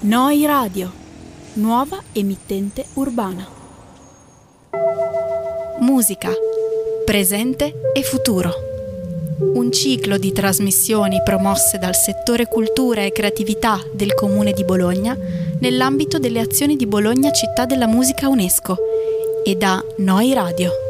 Noi Radio, nuova emittente urbana. Musica, presente e futuro. Un ciclo di trasmissioni promosse dal settore cultura e creatività del Comune di Bologna nell'ambito delle azioni di Bologna Città della Musica UNESCO e da Noi Radio.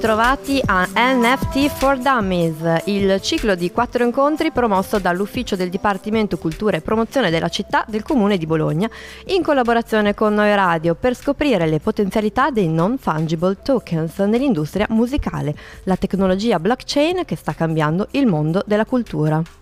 Ritrovati a NFT for Dummies, il ciclo di quattro incontri promosso dall'Ufficio del Dipartimento Cultura e Promozione della città del Comune di Bologna in collaborazione con Noi Radio per scoprire le potenzialità dei non fungible tokens nell'industria musicale, la tecnologia blockchain che sta cambiando il mondo della cultura.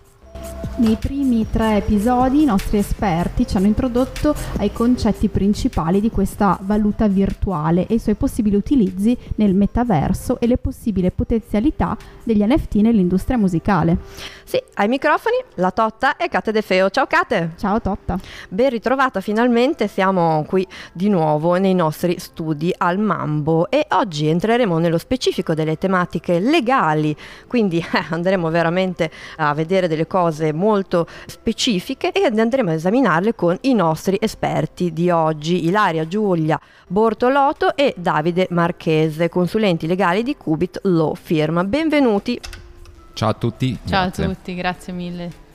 Nei primi tre episodi i nostri esperti ci hanno introdotto ai concetti principali di questa valuta virtuale e i suoi possibili utilizzi nel metaverso e le possibili potenzialità degli NFT nell'industria musicale. Sì, ai microfoni la Totta e Cate De Feo. Ciao Cate! Ciao Totta! Ben ritrovata finalmente, siamo qui di nuovo nei nostri studi al Mambo e oggi entreremo nello specifico delle tematiche legali, quindi eh, andremo veramente a vedere delle cose molto specifiche e andremo a esaminarle con i nostri esperti di oggi, Ilaria Giulia Bortolotto e Davide Marchese, consulenti legali di Cubit Law Firm. Benvenuti! Ciao a tutti. Ciao grazie. a tutti, grazie mille.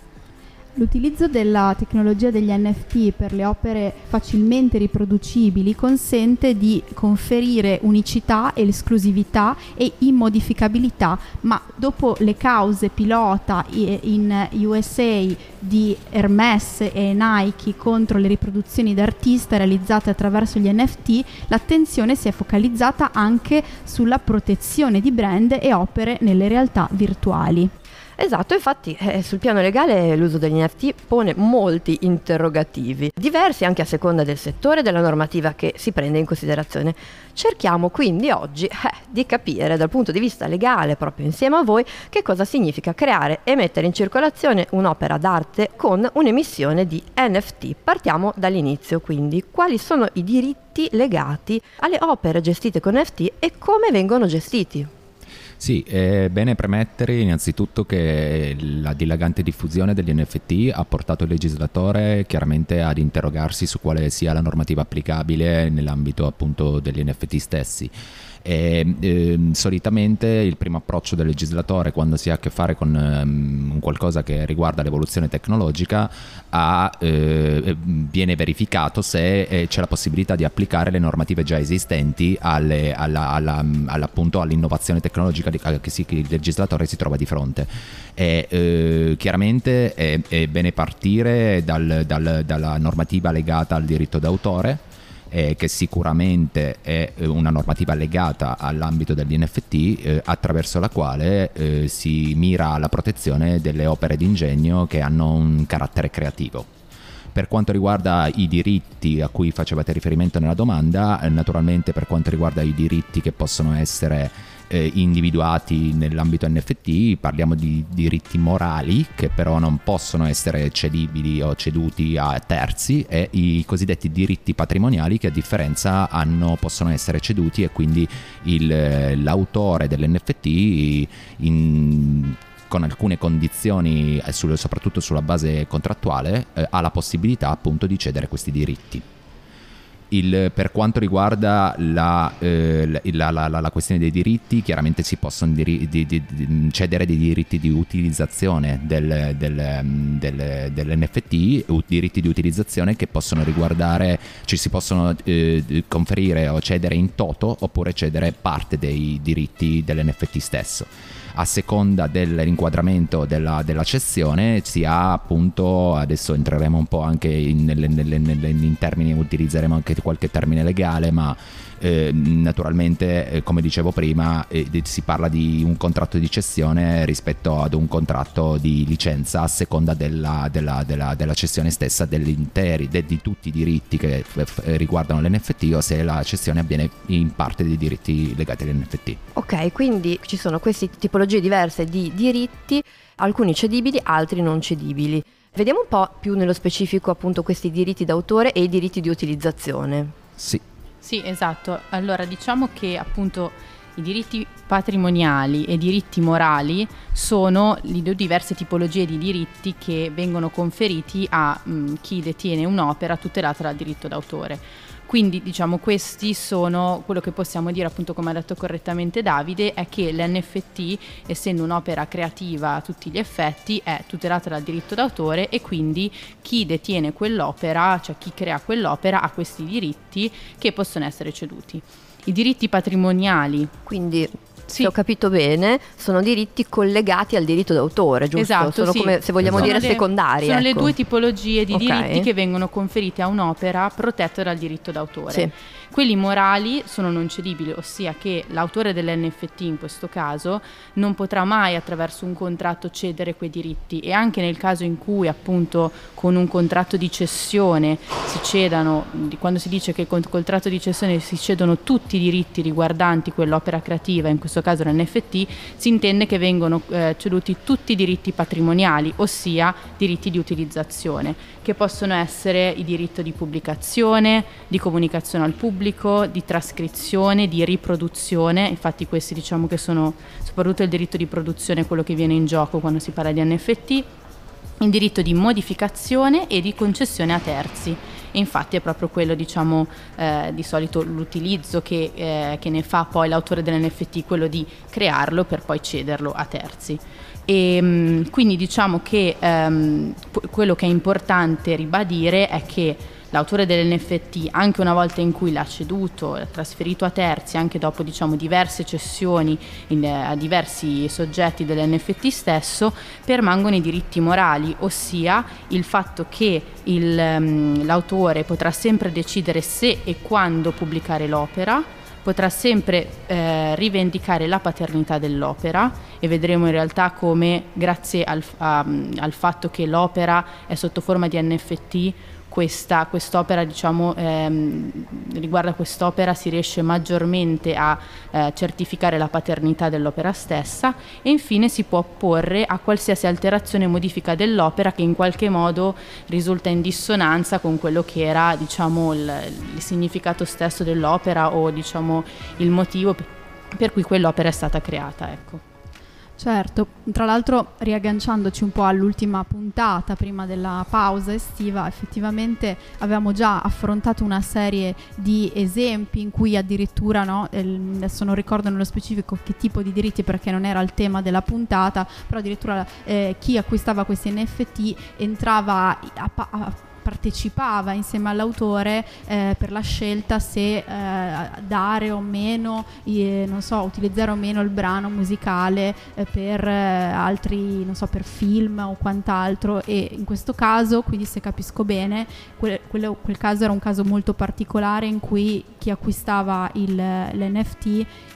L'utilizzo della tecnologia degli NFT per le opere facilmente riproducibili consente di conferire unicità, esclusività e immodificabilità, ma dopo le cause pilota in USA di Hermes e Nike contro le riproduzioni d'artista realizzate attraverso gli NFT, l'attenzione si è focalizzata anche sulla protezione di brand e opere nelle realtà virtuali. Esatto, infatti eh, sul piano legale l'uso degli NFT pone molti interrogativi, diversi anche a seconda del settore e della normativa che si prende in considerazione. Cerchiamo quindi oggi eh, di capire dal punto di vista legale, proprio insieme a voi, che cosa significa creare e mettere in circolazione un'opera d'arte con un'emissione di NFT. Partiamo dall'inizio quindi, quali sono i diritti legati alle opere gestite con NFT e come vengono gestiti? Sì, è bene premettere innanzitutto che la dilagante diffusione degli NFT ha portato il legislatore chiaramente ad interrogarsi su quale sia la normativa applicabile nell'ambito appunto degli NFT stessi. E, eh, solitamente il primo approccio del legislatore quando si ha a che fare con um, qualcosa che riguarda l'evoluzione tecnologica ha, eh, viene verificato se eh, c'è la possibilità di applicare le normative già esistenti alle, alla, alla, all'appunto all'innovazione tecnologica che, si, che, il legislatore si trova di fronte. E, eh, chiaramente è, è, bene partire dal, dal, dalla normativa legata al diritto d'autore eh, che sicuramente è eh, una normativa legata all'ambito degli NFT eh, attraverso la quale eh, si mira alla protezione delle opere d'ingegno che hanno un carattere creativo. Per quanto riguarda i diritti a cui facevate riferimento nella domanda, eh, naturalmente per quanto riguarda i diritti che possono essere eh, individuati nell'ambito NFT, parliamo di diritti morali che però non possono essere cedibili o ceduti a terzi e i cosiddetti diritti patrimoniali che a differenza hanno, possono essere ceduti e quindi il, l'autore dell'NFT in, con alcune condizioni, soprattutto sulla base contrattuale, eh, ha la possibilità appunto di cedere questi diritti. Il, per quanto riguarda la, eh, la, la, la, questione dei diritti, chiaramente si possono diri- di, di, di cedere dei diritti di utilizzazione del, del, del, dell'NFT, diritti di utilizzazione che possono riguardare, ci si possono eh, conferire o cedere in toto oppure cedere parte dei diritti dell'NFT stesso a seconda dell'inquadramento della, della cessione si ha appunto, adesso entreremo un po' anche in, nelle, nelle, in termini, utilizzeremo anche qualche termine legale, ma eh, naturalmente, eh, come dicevo prima, eh, si parla di un contratto di cessione rispetto ad un contratto di licenza a seconda della, della, della, della cessione stessa dell'interi, de, di tutti i diritti che riguardano l'NFT o se la cessione avviene in parte dei diritti legati all'NFT. Ok, quindi ci sono queste tipologie tipologie diverse di diritti, alcuni cedibili, altri non cedibili. Vediamo un po' più nello specifico appunto questi diritti d'autore e i diritti di utilizzazione. Sì. Sì, esatto. Allora diciamo che appunto i diritti patrimoniali e i diritti morali sono le due diverse tipologie di diritti che vengono conferiti a mh, chi detiene un'opera tutelata dal diritto d'autore. Quindi diciamo questi sono quello che possiamo dire appunto come ha detto correttamente Davide è che l'NFT essendo un'opera creativa a tutti gli effetti è tutelata dal diritto d'autore e quindi chi detiene quell'opera, cioè chi crea quell'opera ha questi diritti che possono essere ceduti. I diritti patrimoniali. Quindi sì. se ho capito bene, sono diritti collegati al diritto d'autore, giusto? Esatto, sono sì. come se vogliamo sono dire secondari. Sono ecco. le due tipologie di okay. diritti che vengono conferiti a un'opera protetta dal diritto d'autore. Sì. Quelli morali sono non cedibili, ossia che l'autore dell'NFT in questo caso non potrà mai attraverso un contratto cedere quei diritti e anche nel caso in cui appunto con un contratto di cessione si cedano, quando si dice che con il contratto di cessione si cedono tutti i diritti riguardanti quell'opera creativa, in questo caso l'NFT, si intende che vengono eh, ceduti tutti i diritti patrimoniali, ossia diritti di utilizzazione, che possono essere i diritti di pubblicazione, di comunicazione al pubblico, di trascrizione, di riproduzione, infatti questi diciamo che sono soprattutto il diritto di produzione quello che viene in gioco quando si parla di NFT, il diritto di modificazione e di concessione a terzi. E infatti è proprio quello, diciamo, eh, di solito l'utilizzo che, eh, che ne fa poi l'autore dell'NFT, quello di crearlo per poi cederlo a terzi. E mh, quindi diciamo che ehm, quello che è importante ribadire è che l'autore dell'NFT, anche una volta in cui l'ha ceduto, l'ha trasferito a terzi, anche dopo diciamo, diverse cessioni in, a diversi soggetti dell'NFT stesso, permangono i diritti morali, ossia il fatto che il, um, l'autore potrà sempre decidere se e quando pubblicare l'opera, potrà sempre eh, rivendicare la paternità dell'opera e vedremo in realtà come grazie al, a, al fatto che l'opera è sotto forma di NFT questa, quest'opera, diciamo, ehm, riguardo quest'opera si riesce maggiormente a eh, certificare la paternità dell'opera stessa e infine si può opporre a qualsiasi alterazione o modifica dell'opera che in qualche modo risulta in dissonanza con quello che era diciamo, il, il significato stesso dell'opera o diciamo, il motivo per cui quell'opera è stata creata. Ecco. Certo, tra l'altro riagganciandoci un po' all'ultima puntata prima della pausa estiva, effettivamente avevamo già affrontato una serie di esempi in cui addirittura, no, adesso non ricordo nello specifico che tipo di diritti perché non era il tema della puntata, però addirittura eh, chi acquistava questi NFT entrava a, a partecipava insieme all'autore eh, per la scelta se eh, dare o meno, eh, non so, utilizzare o meno il brano musicale eh, per eh, altri, non so, per film o quant'altro. E in questo caso, quindi se capisco bene, quel, quel, quel caso era un caso molto particolare in cui chi acquistava il, l'NFT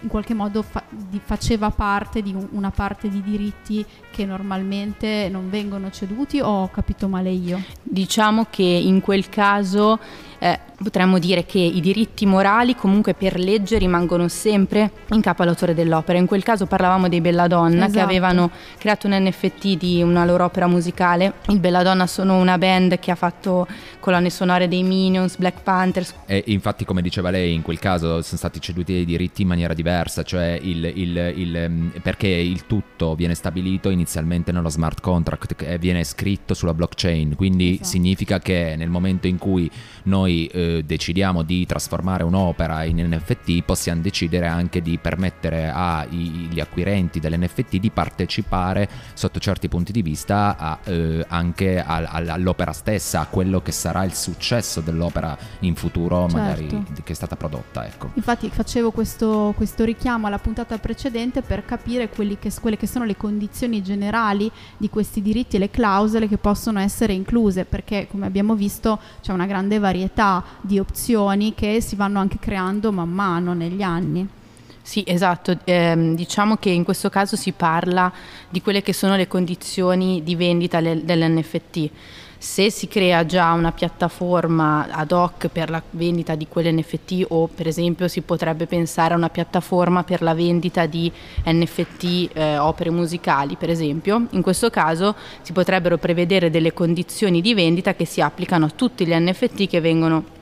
in qualche modo fa, faceva parte di un, una parte di diritti che normalmente non vengono ceduti o ho capito male io? Diciamo che in quel caso eh, potremmo dire che i diritti morali comunque per legge rimangono sempre in capo all'autore dell'opera. In quel caso parlavamo dei Belladonna esatto. che avevano creato un NFT di una loro opera musicale. I Belladonna sono una band che ha fatto colonne sonore dei Minions, Black Panthers. E infatti come diceva lei in quel caso sono stati ceduti dei diritti in maniera diversa, cioè il, il, il, mm, perché il tutto viene stabilito inizialmente nello smart contract e viene scritto sulla blockchain, quindi esatto. significa che nel momento in cui noi eh, decidiamo di trasformare un'opera in NFT, possiamo decidere anche di permettere agli acquirenti dell'NFT di partecipare sotto certi punti di vista a, eh, anche a, a, all'opera stessa, a quello che sarà il successo dell'opera in futuro, certo. magari che è stata prodotta. Ecco. Infatti facevo questo, questo, richiamo alla puntata precedente per capire che, quelle che sono le condizioni generali di questi diritti e le clausole che possono essere incluse, perché come abbiamo visto c'è una grande varietà di opzioni che si vanno anche creando man mano negli anni. Sì, esatto, eh, diciamo che in questo caso si parla di quelle che sono le condizioni di vendita le, dell'NFT. Se si crea già una piattaforma ad hoc per la vendita di quell'NFT o per esempio si potrebbe pensare a una piattaforma per la vendita di NFT eh, opere musicali, per esempio, in questo caso si potrebbero prevedere delle condizioni di vendita che si applicano a tutti gli NFT che vengono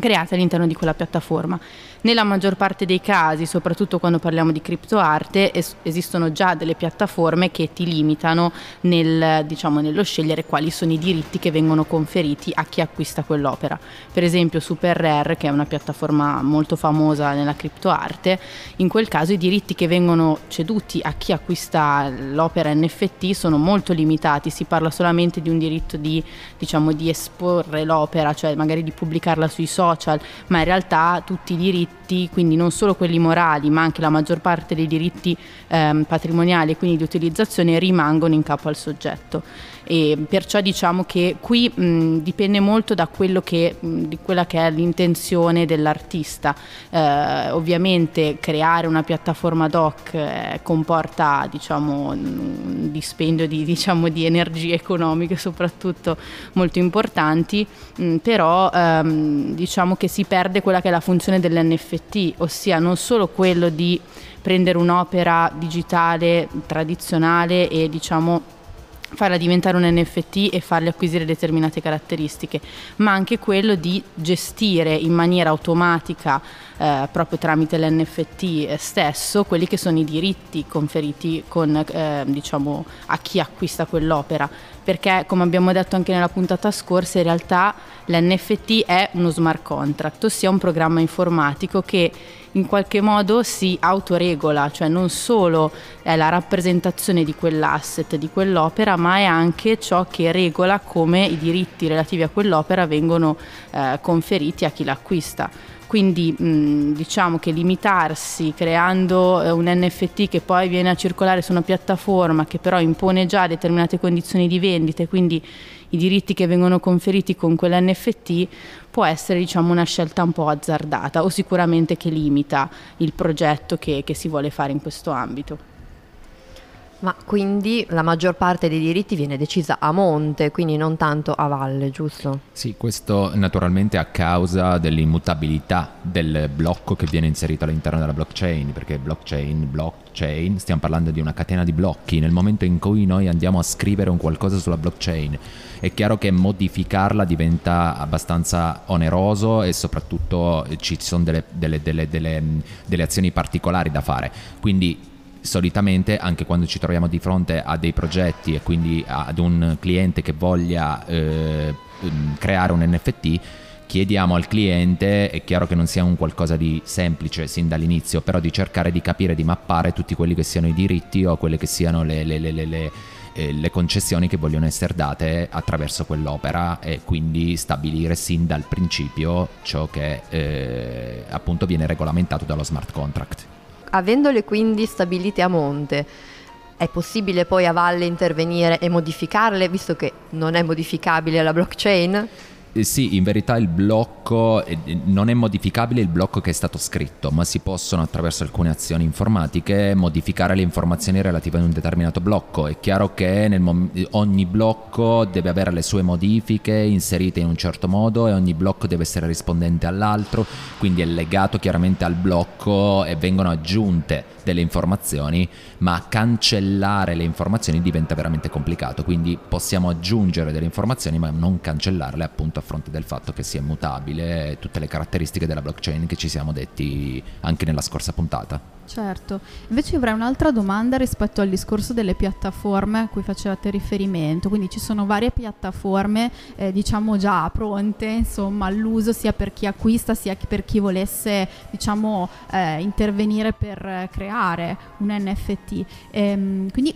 creati all'interno di quella piattaforma. Nella maggior parte dei casi, soprattutto quando parliamo di criptoarte, es- esistono già delle piattaforme che ti limitano nel, diciamo, nello scegliere quali sono i diritti che vengono conferiti a chi acquista quell'opera. Per esempio Super Rare, che è una piattaforma molto famosa nella criptoarte, in quel caso i diritti che vengono ceduti a chi acquista l'opera NFT sono molto limitati, si parla solamente di un diritto di, diciamo, di esporre l'opera, cioè magari di pubblicarla sui social, ma in realtà tutti i diritti diritti, quindi non solo quelli morali, ma anche la maggior parte dei diritti ehm, patrimoniali quindi di utilizzazione rimangono in capo al soggetto e perciò diciamo che qui mh, dipende molto da che, mh, di quella che è l'intenzione dell'artista. Eh, ovviamente creare una piattaforma doc eh, comporta diciamo, un dispendio di, diciamo, di, energie economiche soprattutto molto importanti, mh, però ehm, diciamo che si perde quella che è la funzione dell'NFT, ossia non solo quello di prendere un'opera digitale tradizionale e diciamo farla diventare un NFT e farle acquisire determinate caratteristiche, ma anche quello di gestire in maniera automatica, eh, proprio tramite l'NFT stesso, quelli che sono i diritti conferiti con, eh, diciamo, a chi acquista quell'opera. Perché, come abbiamo detto anche nella puntata scorsa, in realtà l'NFT è uno smart contract, ossia un programma informatico che in qualche modo si autoregola, cioè non solo è la rappresentazione di quell'asset, di quell'opera, ma è anche ciò che regola come i diritti relativi a quell'opera vengono eh, conferiti a chi l'acquista. Quindi mh, diciamo che limitarsi creando eh, un NFT che poi viene a circolare su una piattaforma che però impone già determinate condizioni di vendita e quindi i diritti che vengono conferiti con quell'NFT può essere diciamo, una scelta un po' azzardata o sicuramente che limita il progetto che, che si vuole fare in questo ambito. Ma quindi la maggior parte dei diritti viene decisa a monte, quindi non tanto a valle, giusto? Sì, questo naturalmente a causa dell'immutabilità del blocco che viene inserito all'interno della blockchain, perché blockchain, blockchain, stiamo parlando di una catena di blocchi. Nel momento in cui noi andiamo a scrivere un qualcosa sulla blockchain, è chiaro che modificarla diventa abbastanza oneroso e soprattutto ci sono delle, delle, delle, delle azioni particolari da fare. Quindi solitamente anche quando ci troviamo di fronte a dei progetti e quindi ad un cliente che voglia eh, mm, creare un NFT, chiediamo al cliente, è chiaro che non sia un qualcosa di semplice sin dall'inizio, però di cercare di capire, di mappare tutti quelli che siano i diritti o quelle che siano le, le, le, le eh, concessioni che vogliono essere date attraverso quell'opera e quindi stabilire sin dal principio ciò che eh, appunto viene regolamentato dallo smart contract avendole quindi stabilite a monte, è possibile poi a valle intervenire e modificarle, visto che non è modificabile la blockchain? Eh, sì, in verità il blocco eh, non è modificabile il blocco che è stato scritto, ma si possono attraverso alcune azioni informatiche modificare le informazioni relative ad un determinato blocco. È chiaro che mom- ogni blocco deve avere le sue modifiche inserite in un certo modo e ogni blocco deve essere rispondente all'altro, quindi è legato chiaramente al blocco e vengono aggiunte delle informazioni, ma cancellare le informazioni diventa veramente complicato, quindi possiamo aggiungere delle informazioni ma non cancellarle appunto fronte del fatto che sia mutabile tutte le caratteristiche della blockchain che ci siamo detti anche nella scorsa puntata. Certo, invece avrei un'altra domanda rispetto al discorso delle piattaforme a cui facevate riferimento, quindi ci sono varie piattaforme eh, diciamo già pronte insomma all'uso sia per chi acquista sia per chi volesse diciamo eh, intervenire per creare un NFT. Ehm, quindi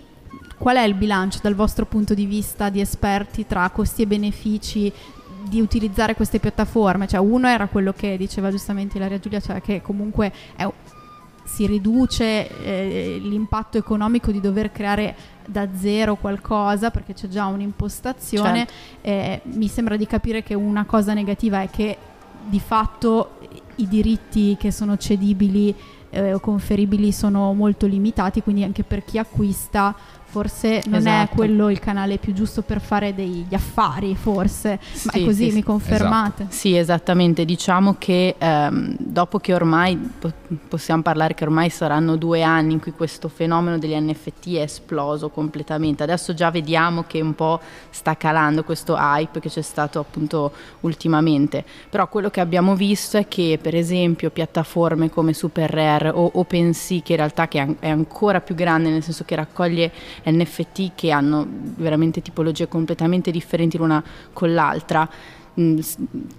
qual è il bilancio dal vostro punto di vista di esperti tra costi e benefici di utilizzare queste piattaforme, cioè uno era quello che diceva giustamente Ilaria Giulia, cioè che comunque è, si riduce eh, l'impatto economico di dover creare da zero qualcosa perché c'è già un'impostazione. Certo. Eh, mi sembra di capire che una cosa negativa è che di fatto i diritti che sono cedibili eh, o conferibili sono molto limitati, quindi anche per chi acquista forse non esatto. è quello il canale più giusto per fare degli affari, forse, sì, ma è così, sì, mi confermate? Esatto. Sì, esattamente, diciamo che ehm, dopo che ormai po- possiamo parlare che ormai saranno due anni in cui questo fenomeno degli NFT è esploso completamente, adesso già vediamo che un po' sta calando questo hype che c'è stato appunto ultimamente, però quello che abbiamo visto è che per esempio piattaforme come Super Rare o OpenSea, che in realtà è ancora più grande nel senso che raccoglie NFT che hanno veramente tipologie completamente differenti l'una con l'altra. Mm,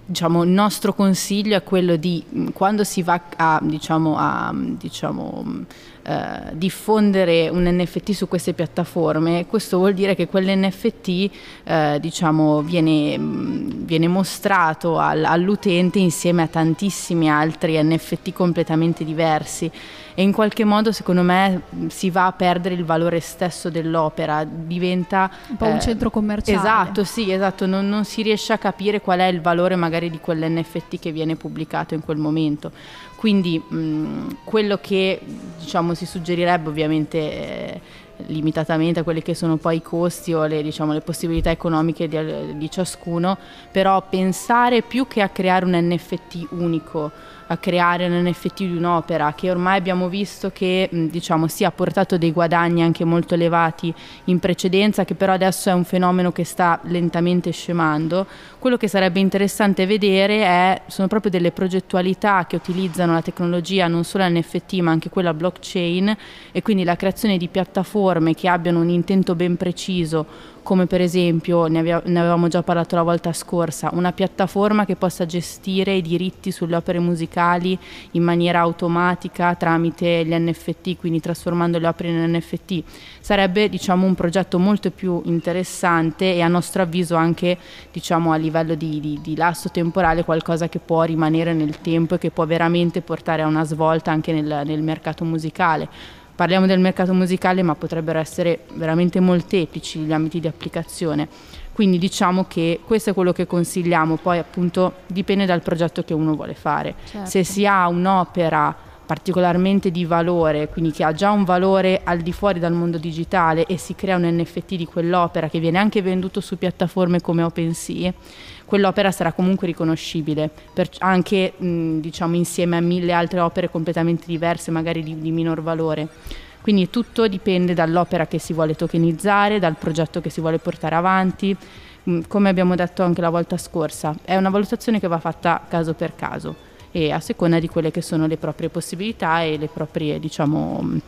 diciamo, il nostro consiglio è quello di mm, quando si va a, diciamo, a diciamo, eh, diffondere un NFT su queste piattaforme, questo vuol dire che quell'NFT eh, diciamo, viene, mm, viene, mostrato al, all'utente insieme a tantissimi altri NFT completamente diversi e in qualche modo secondo me si va a perdere il valore stesso dell'opera, diventa un po' eh, un centro commerciale. Esatto, sì, esatto, non, non, si riesce a capire qual è il valore magari di quell'NFT che viene pubblicato in quel momento. Quindi mh, quello che diciamo si suggerirebbe ovviamente eh, limitatamente a quelli che sono poi i costi o le, diciamo, le possibilità economiche di, di ciascuno, però pensare più che a creare un NFT unico creare un NFT di un'opera che ormai abbiamo visto che diciamo, sì, ha portato dei guadagni anche molto elevati in precedenza, che però adesso è un fenomeno che sta lentamente scemando. Quello che sarebbe interessante vedere è, sono proprio delle progettualità che utilizzano la tecnologia non solo NFT ma anche quella blockchain e quindi la creazione di piattaforme che abbiano un intento ben preciso come per esempio, ne, aveva, ne, avevamo già parlato la volta scorsa, una piattaforma che possa gestire i diritti sulle opere musicali in maniera automatica tramite gli NFT, quindi trasformando le opere in NFT. Sarebbe diciamo, un progetto molto più interessante e a nostro avviso anche diciamo, a livello di, di, di lasso temporale qualcosa che può rimanere nel tempo e che può veramente portare a una svolta anche nel, nel mercato musicale Parliamo del mercato musicale, ma potrebbero essere veramente molteplici gli ambiti di applicazione. Quindi diciamo che questo è quello che consigliamo, poi appunto dipende dal progetto che uno vuole fare. Certo. Se si ha un'opera particolarmente di valore, quindi che ha già un valore al di fuori dal mondo digitale e si crea un NFT di quell'opera che viene anche venduto su piattaforme come OpenSea, quell'opera sarà comunque riconoscibile, anche mh, diciamo, insieme a mille altre opere completamente diverse, magari di, di minor valore. Quindi tutto dipende dall'opera che si vuole tokenizzare, dal progetto che si vuole portare avanti. Come abbiamo detto anche la volta scorsa, è una valutazione che va fatta caso per caso e a seconda di quelle che sono le proprie possibilità e le proprie, diciamo,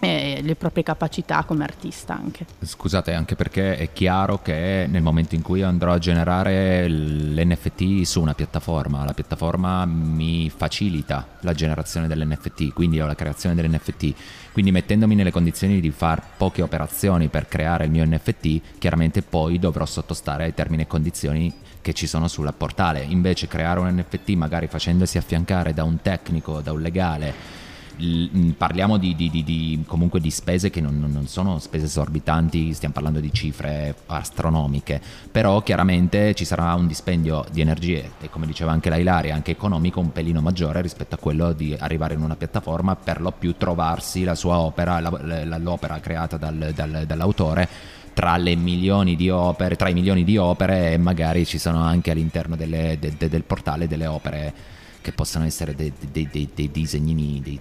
e le proprie capacità come artista anche. Scusate, anche perché è chiaro che nel momento in cui andrò a generare l'NFT su una piattaforma, la piattaforma mi facilita la generazione dell'NFT, quindi ho la creazione dell'NFT. Quindi mettendomi nelle condizioni di fare poche operazioni per creare il mio NFT, chiaramente poi dovrò sottostare ai termini e condizioni che ci sono sul portale. Invece creare un NFT magari facendosi affiancare da un tecnico, da un legale, parliamo di, di, di, comunque di spese che non, non, sono spese esorbitanti, stiamo parlando di cifre astronomiche, però chiaramente ci sarà un dispendio di energie e come diceva anche la Ilaria, anche economico un pelino maggiore rispetto a quello di arrivare in una piattaforma per lo più trovarsi la sua opera, la, l'opera creata dal, dal, dall'autore tra di opere, tra i milioni di opere e magari ci sono anche all'interno delle, de, de, del portale delle opere che possano essere dei, dei, dei, dei disegnini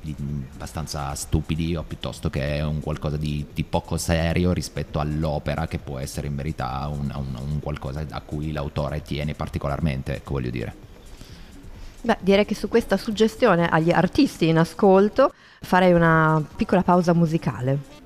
abbastanza stupidi o piuttosto che un qualcosa di, di, poco serio rispetto all'opera che può essere in verità un, un, un qualcosa a cui l'autore tiene particolarmente, ecco voglio dire. Beh, direi che su questa suggestione agli artisti in ascolto farei una piccola pausa musicale.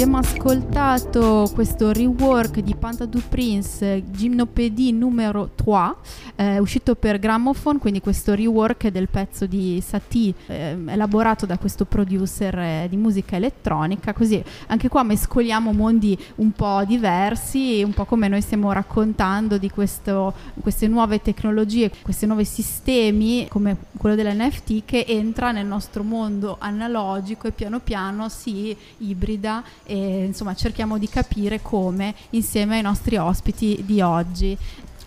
Abbiamo ascoltato questo rework di Panta du Prince, Gymnopédie numero 3, eh, uscito per Gramophone, quindi questo rework del pezzo di Satie eh, elaborato da questo producer eh, di musica elettronica, così anche qua mescoliamo mondi un po' diversi, un po' come noi stiamo raccontando di questo, queste nuove tecnologie, questi nuovi sistemi come quello dell'NFT che entra nel nostro mondo analogico e piano piano si ibrida e insomma cerchiamo di capire come insieme ai nostri ospiti di oggi.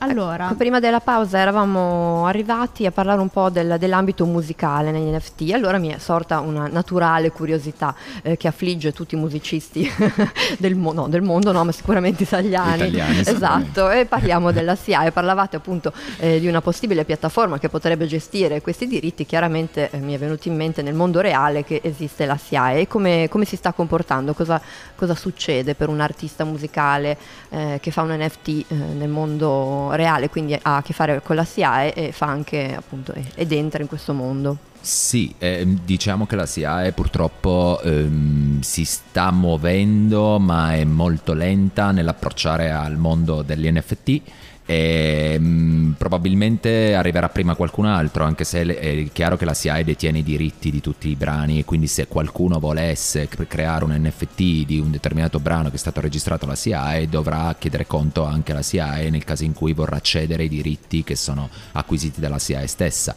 Allora, ecco, prima della pausa eravamo arrivati a parlare un po' del, dell'ambito musicale negli NFT, allora mi è sorta una naturale curiosità eh, che affligge tutti i musicisti del, mo- no, del, mondo, no, ma sicuramente italiani. italiani esatto, e parliamo della SIA e parlavate appunto eh, di una possibile piattaforma che potrebbe gestire questi diritti, chiaramente eh, mi è venuto in mente nel mondo reale che esiste la SIA e come, come si sta comportando, cosa, cosa, succede per un artista musicale eh, che fa un NFT eh, nel mondo reale, quindi ha a che fare con la SIAE e fa anche appunto ed entra in questo mondo. Sì, eh, diciamo che la SIAE purtroppo ehm, si sta muovendo ma è molto lenta nell'approcciare al mondo degli NFT e mh, mm, probabilmente arriverà prima qualcun altro anche se è chiaro che la SIAE detiene i diritti di tutti i brani e quindi se qualcuno volesse creare un NFT di un determinato brano che è stato registrato alla SIAE dovrà chiedere conto anche alla SIAE nel caso in cui vorrà cedere i diritti che sono acquisiti dalla SIAE stessa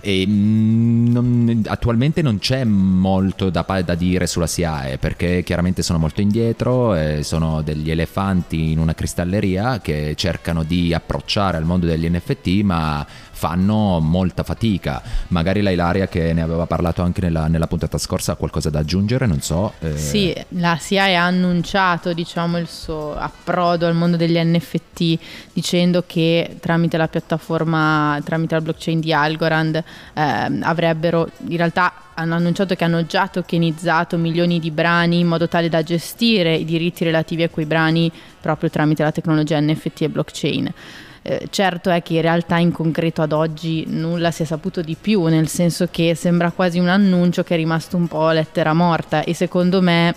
e mm, non, attualmente non c'è molto da, da, dire sulla SIAE perché chiaramente sono molto indietro, eh, sono degli elefanti in una cristalleria che cercano di approcciare al mondo degli NFT ma fanno molta fatica. Magari la Ilaria che ne aveva parlato anche nella, nella puntata scorsa ha qualcosa da aggiungere, non so. Eh. Sì, la SIAE ha annunciato diciamo, il suo approdo al mondo degli NFT dicendo che tramite la piattaforma, tramite la blockchain di Algorand eh, avrebbero in realtà hanno annunciato che hanno già tokenizzato milioni di brani in modo tale da gestire i diritti relativi a quei brani proprio tramite la tecnologia NFT e blockchain. Eh, certo è che in realtà in concreto ad oggi nulla si è saputo di più, nel senso che sembra quasi un annuncio che è rimasto un po' lettera morta e secondo me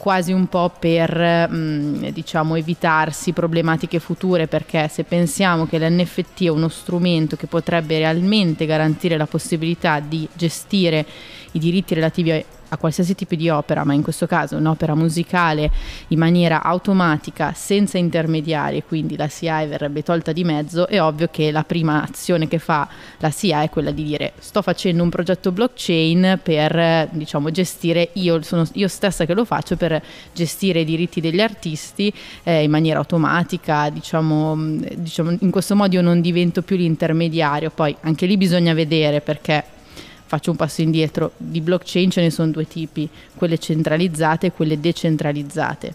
quasi un po' per mh, mm, diciamo evitarsi problematiche future perché se pensiamo che l'NFT è uno strumento che potrebbe realmente garantire la possibilità di gestire i diritti relativi a qualsiasi tipo di opera, ma in questo caso un'opera musicale in maniera automatica, senza intermediari, quindi la SIAE verrebbe tolta di mezzo, è ovvio che la prima azione che fa la SIAE è quella di dire sto facendo un progetto blockchain per diciamo, gestire, io sono io stessa che lo faccio, per gestire i diritti degli artisti eh, in maniera automatica, diciamo, diciamo, in questo modo io non divento più l'intermediario, poi anche lì bisogna vedere perché faccio un passo indietro, di blockchain ce ne sono due tipi, quelle centralizzate e quelle decentralizzate.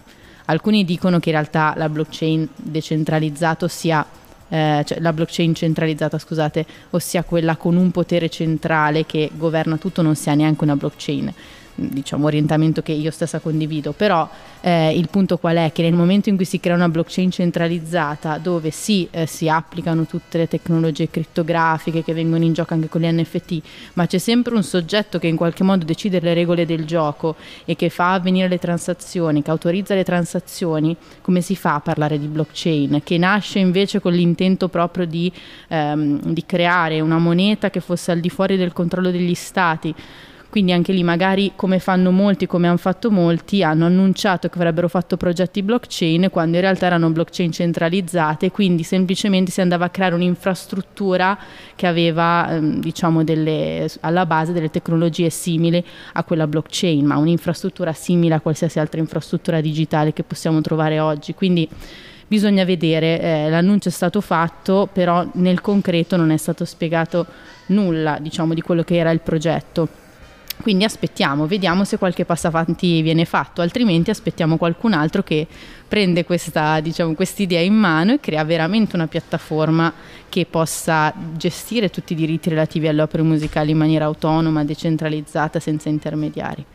Alcuni dicono che in realtà la blockchain decentralizzato sia eh, cioè la blockchain centralizzata, scusate, ossia quella con un potere centrale che governa tutto, non sia neanche una blockchain diciamo, orientamento che io stessa condivido, però eh, il punto qual è? Che nel momento in cui si crea una blockchain centralizzata dove sì, eh, si applicano tutte le tecnologie crittografiche che vengono in gioco anche con gli NFT, ma c'è sempre un soggetto che in qualche modo decide le regole del gioco e che fa avvenire le transazioni, che autorizza le transazioni, come si fa a parlare di blockchain? Che nasce invece con l'intento proprio di, ehm, di creare una moneta che fosse al di fuori del controllo degli stati quindi anche lì magari come fanno molti, come hanno fatto molti, hanno annunciato che avrebbero fatto progetti blockchain quando in realtà erano blockchain centralizzate, quindi semplicemente si andava a creare un'infrastruttura che aveva ehm, diciamo delle, alla base delle tecnologie simili a quella blockchain, ma un'infrastruttura simile a qualsiasi altra infrastruttura digitale che possiamo trovare oggi. Quindi bisogna vedere, eh, l'annuncio è stato fatto, però nel concreto non è stato spiegato nulla diciamo, di quello che era il progetto. Quindi aspettiamo, vediamo se qualche passo avanti viene fatto, altrimenti aspettiamo qualcun altro che prende questa diciamo, idea in mano e crea veramente una piattaforma che possa gestire tutti i diritti relativi alle opere musicali in maniera autonoma, decentralizzata, senza intermediari.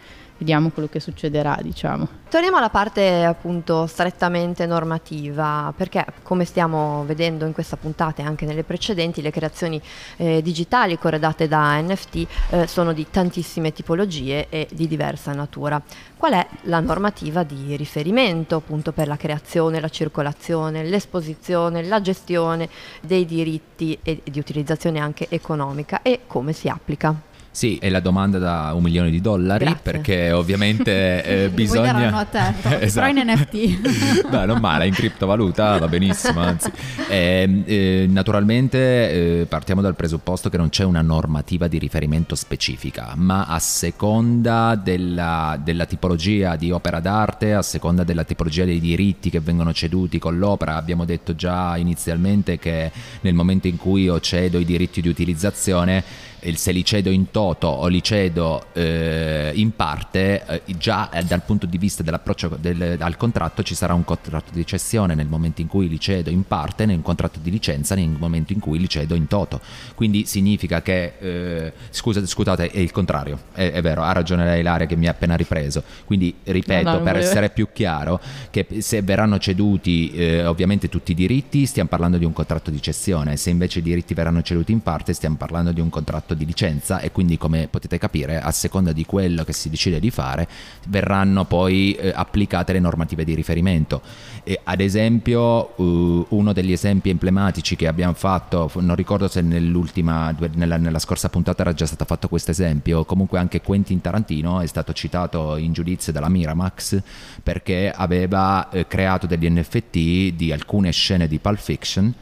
Vediamo quello che succederà, diciamo. Torniamo alla parte appunto strettamente normativa, perché come stiamo vedendo in questa puntata e anche nelle precedenti, le creazioni eh, digitali corredate da NFT eh, sono di tantissime tipologie e di diversa natura. Qual è la normativa di riferimento appunto per la creazione, la circolazione, l'esposizione, la gestione dei diritti e di utilizzazione anche economica e come si applica? Sì, è la domanda da un milione di dollari Grazie. perché ovviamente eh, bisogna... Poi a te, Esatto. però in NFT. Beh, non male, in criptovaluta va benissimo, anzi. Eh, eh, naturalmente eh, partiamo dal presupposto che non c'è una normativa di riferimento specifica, ma a seconda della, della tipologia di opera d'arte, a seconda della tipologia dei diritti che vengono ceduti con l'opera, abbiamo detto già inizialmente che nel momento in cui io cedo i diritti di utilizzazione, se li cedo in toto o li cedo eh, in parte, eh, già eh, dal punto di vista dell'approccio del, al contratto ci sarà un contratto di cessione nel momento in cui li cedo in parte, nel contratto di licenza nel momento in cui li cedo in toto. Quindi significa che, eh, scusate, scusate, è il contrario, è, è vero, ha ragione lei Ilaria che mi ha appena ripreso. Quindi ripeto, No, no, per volevo- essere più chiaro, che se verranno ceduti eh, ovviamente tutti i diritti, stiamo parlando di un contratto di cessione, se invece i diritti verranno ceduti in parte, stiamo parlando di un contratto di licenza e quindi come potete capire, a seconda di quello che si decide di fare, verranno poi eh, applicate le normative di riferimento. E, ad esempio, eh, uno degli esempi emblematici che abbiamo fatto, non ricordo se nell'ultima, nella, nella scorsa puntata era già stato fatto questo esempio, comunque anche Quentin Tarantino è stato citato in giudizio dalla Miramax perché aveva eh, creato degli NFT di alcune scene di Pulp Fiction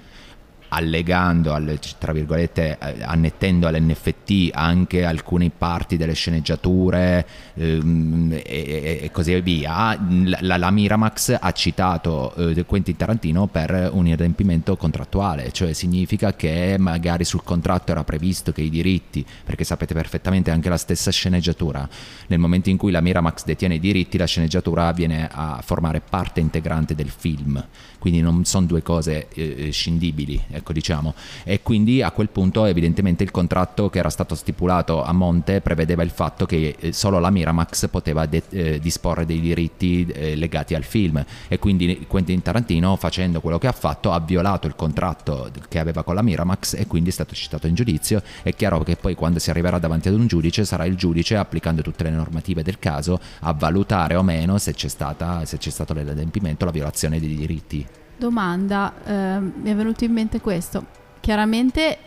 allegando, al- tra virgolette, eh, annettendo all'NFT anche alcune parti delle sceneggiature ehm, e, e- e così via, la, la Miramax ha citato eh, Quentin Tarantino per un inadempimento contrattuale, cioè significa che magari sul contratto era previsto che i diritti, perché sapete perfettamente anche la stessa sceneggiatura, nel momento in cui la Miramax detiene i diritti, la sceneggiatura viene a formare parte integrante del film, quindi non sono due cose eh, scindibili, ecco diciamo. E quindi a quel punto evidentemente il contratto che era stato stipulato a monte prevedeva il fatto che eh, solo la Miramax poteva de- eh, disporre dei diritti eh, legati al film e quindi Quentin Tarantino facendo quello che ha fatto ha violato il contratto che aveva con la Miramax e quindi è stato citato in giudizio. È chiaro che poi quando si arriverà davanti ad un giudice sarà il giudice applicando tutte le normative del caso a valutare o meno se c'è, stata, se c'è stato l'adempimento la violazione dei diritti. Domanda, ehm, mi è venuto in mente questo. Chiaramente,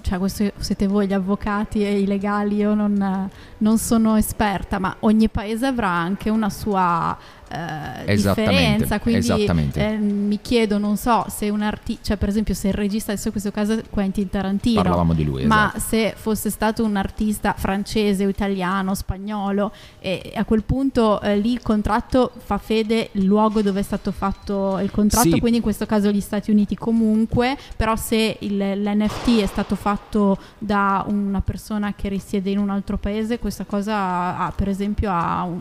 cioè questo siete voi gli avvocati e i legali, io non, non sono esperta, ma ogni paese avrà anche una sua eh, differenza. Quindi eh, mi chiedo, non so, se un artista, cioè per esempio se il regista, adesso in questo caso è Quentin Tarantino, Parlavamo di lui, ma esatto. se fosse stato un artista francese o italiano, spagnolo, e a quel punto eh, lì il contratto fa fede il luogo dove è stato fatto il contratto, Sì. quindi in questo caso gli Stati Uniti comunque, però se il- l'NFT è stato fatto da una persona che risiede in un altro paese, questa cosa ha, per esempio ha un,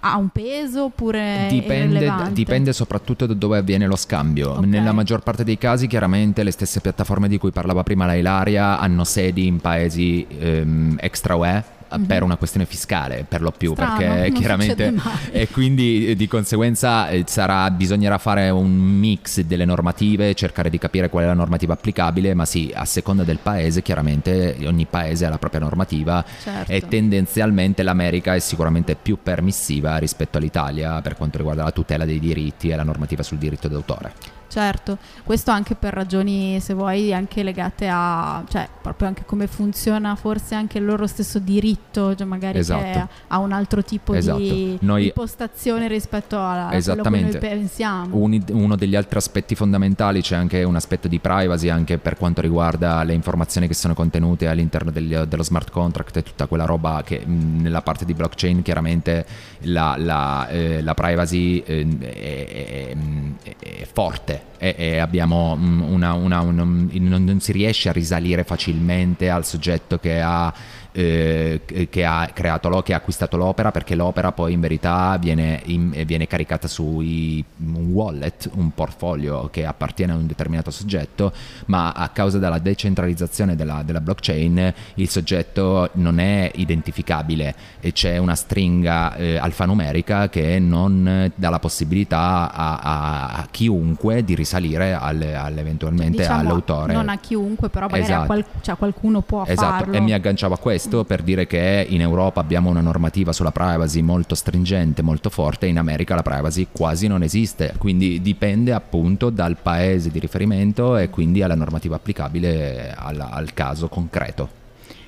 ha un peso oppure Dipende, dipende soprattutto da dove avviene lo scambio. Ok. Nella maggior parte dei casi, chiaramente, le stesse piattaforme di cui parlava prima la Ilaria hanno sedi in paesi ehm, extra UE. Mhm. Per una questione fiscale, per lo più, Strano, perché chiaramente e quindi eh, di conseguenza eh, sarà, bisognerà fare un mix delle normative, cercare di capire qual è la normativa applicabile, ma sì, a seconda del paese, chiaramente ogni paese ha la propria normativa Certo. e tendenzialmente l'America è sicuramente più permissiva rispetto all'Italia per quanto riguarda la tutela dei diritti e la normativa sul diritto d'autore. Certo, questo anche per ragioni, se vuoi, anche legate a, cioè, proprio anche come funziona forse anche il loro stesso diritto, cioè magari Esatto. ha un altro tipo Esatto. di Noi- impostazione rispetto a quello che noi pensiamo. Uni- uno degli altri aspetti fondamentali c'è anche un aspetto di privacy anche per quanto riguarda le informazioni che sono contenute all'interno degli- dello smart contract e tutta quella roba che mh, nella parte di blockchain chiaramente la, la, eh, la privacy eh, è, è- è- è forte e, e abbiamo mm, una, una, una, non, non si riesce a risalire facilmente al soggetto che ha eh, che ha creato che ha acquistato l'opera perché l'opera poi in verità viene, in, viene caricata su un wallet, un portfolio che appartiene a un determinato soggetto, ma a causa della decentralizzazione della, della blockchain il soggetto non è identificabile e c'è una stringa eh, alfanumerica che non dà la possibilità a, a, a chiunque di risalire alle, all'eventualmente diciamo, all'autore. Non a chiunque, però magari esatto. a qual- cioè qualcuno può esatto. farlo. E mi agganciavo a questo questo per dire che in Europa abbiamo una normativa sulla privacy molto stringente, molto forte, in America la privacy quasi non esiste, quindi dipende appunto dal paese di riferimento e quindi alla normativa applicabile al, al caso concreto.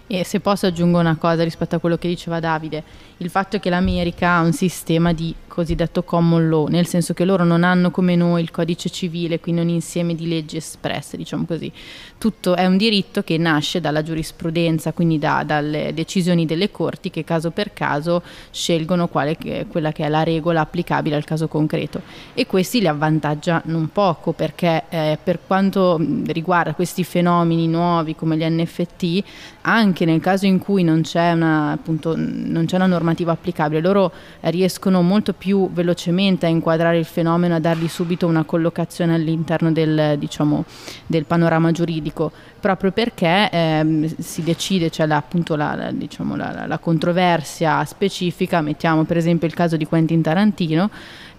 E se posso aggiungo una cosa rispetto a quello che diceva Davide, il fatto che l'America ha un sistema di cosiddetto common law, nel senso che loro non hanno come noi il codice civile, quindi un insieme di leggi espresse, diciamo così. Tutto è un diritto che nasce dalla giurisprudenza, quindi da, dalle decisioni delle corti che caso per caso scelgono quale, quella che è la regola applicabile al caso concreto. E questi li avvantaggia non poco perché eh, per quanto riguarda questi fenomeni nuovi come gli NFT, anche nel caso in cui non c'è una, appunto, non c'è una normativa applicabile, loro riescono molto più velocemente a inquadrare il fenomeno, a dargli subito una collocazione all'interno del, diciamo, del panorama giuridico, proprio perché ehm, si decide, c'è cioè appunto la, la, diciamo, la controversia specifica, mettiamo per esempio il caso di Quentin Tarantino,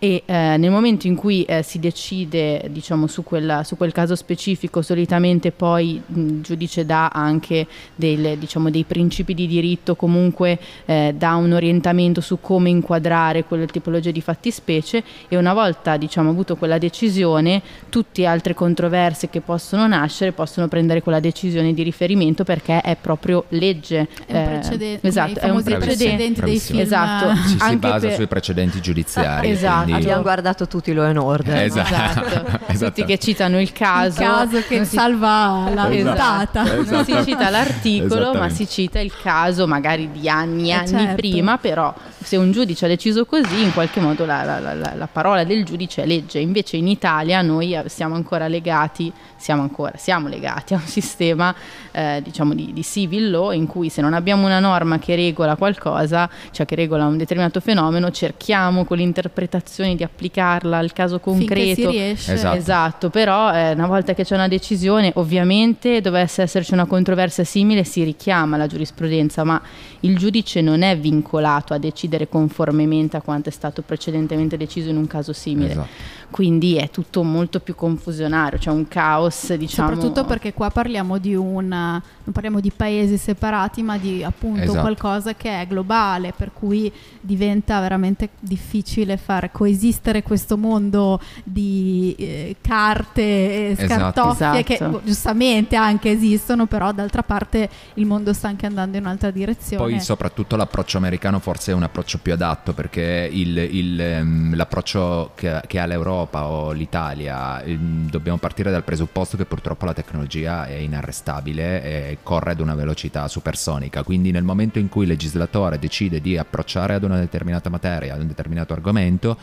e eh, nel momento in cui eh, si decide diciamo, su, quella, su, quel caso specifico solitamente poi il giudice dà anche del, diciamo, dei principi di diritto comunque eh, dà un orientamento su come inquadrare quelle tipologie di fattispecie e una volta diciamo, avuto quella decisione tutte le altre controversie che possono nascere possono prendere quella decisione di riferimento perché è proprio legge è un eh, precedente esatto, è un precedente dei film esatto. Ci si basa per... sui precedenti giudiziari esatto quindi... Abbiamo guardato tutti lo in order. Esatto. esatto. esatto. Tutti che citano il caso. Il caso che si... salva la puntata. Esatto. Non si cita l'articolo, ma si cita il caso magari di anni e eh, anni certo. prima, però se un giudice ha deciso così, in qualche modo la, la, la, la, parola del giudice è legge. Invece in Italia noi siamo ancora legati, siamo ancora, siamo legati a un sistema eh, diciamo di, di civil law in cui se non abbiamo una norma che regola qualcosa, cioè che regola un determinato fenomeno, cerchiamo con l'interpretazione situazioni di applicarla al caso concreto. Finché si riesce. Esatto, esatto però eh, una volta che c'è una decisione, ovviamente dovesse esserci una controversia simile, si richiama la giurisprudenza, ma il giudice non è vincolato a decidere conformemente a quanto è stato precedentemente deciso in un caso simile. Esatto. Quindi è tutto molto più confusionario, c'è cioè un caos, diciamo. Soprattutto perché qua parliamo di un non parliamo di paesi separati, ma di appunto esatto. qualcosa che è globale, per cui diventa veramente difficile far coesistere questo mondo di eh, carte e esatto. scartoffie esatto. che esatto. giustamente anche esistono, però d'altra parte il mondo sta anche andando in un'altra direzione. Poi soprattutto l'approccio americano forse è un approccio più adatto perché il, il, um, l'approccio che, che, ha l'Europa o l'Italia, um, dobbiamo partire dal presupposto che purtroppo la tecnologia è inarrestabile e corre ad una velocità supersonica, quindi nel momento in cui il legislatore decide di approcciare ad una determinata materia, ad un determinato argomento,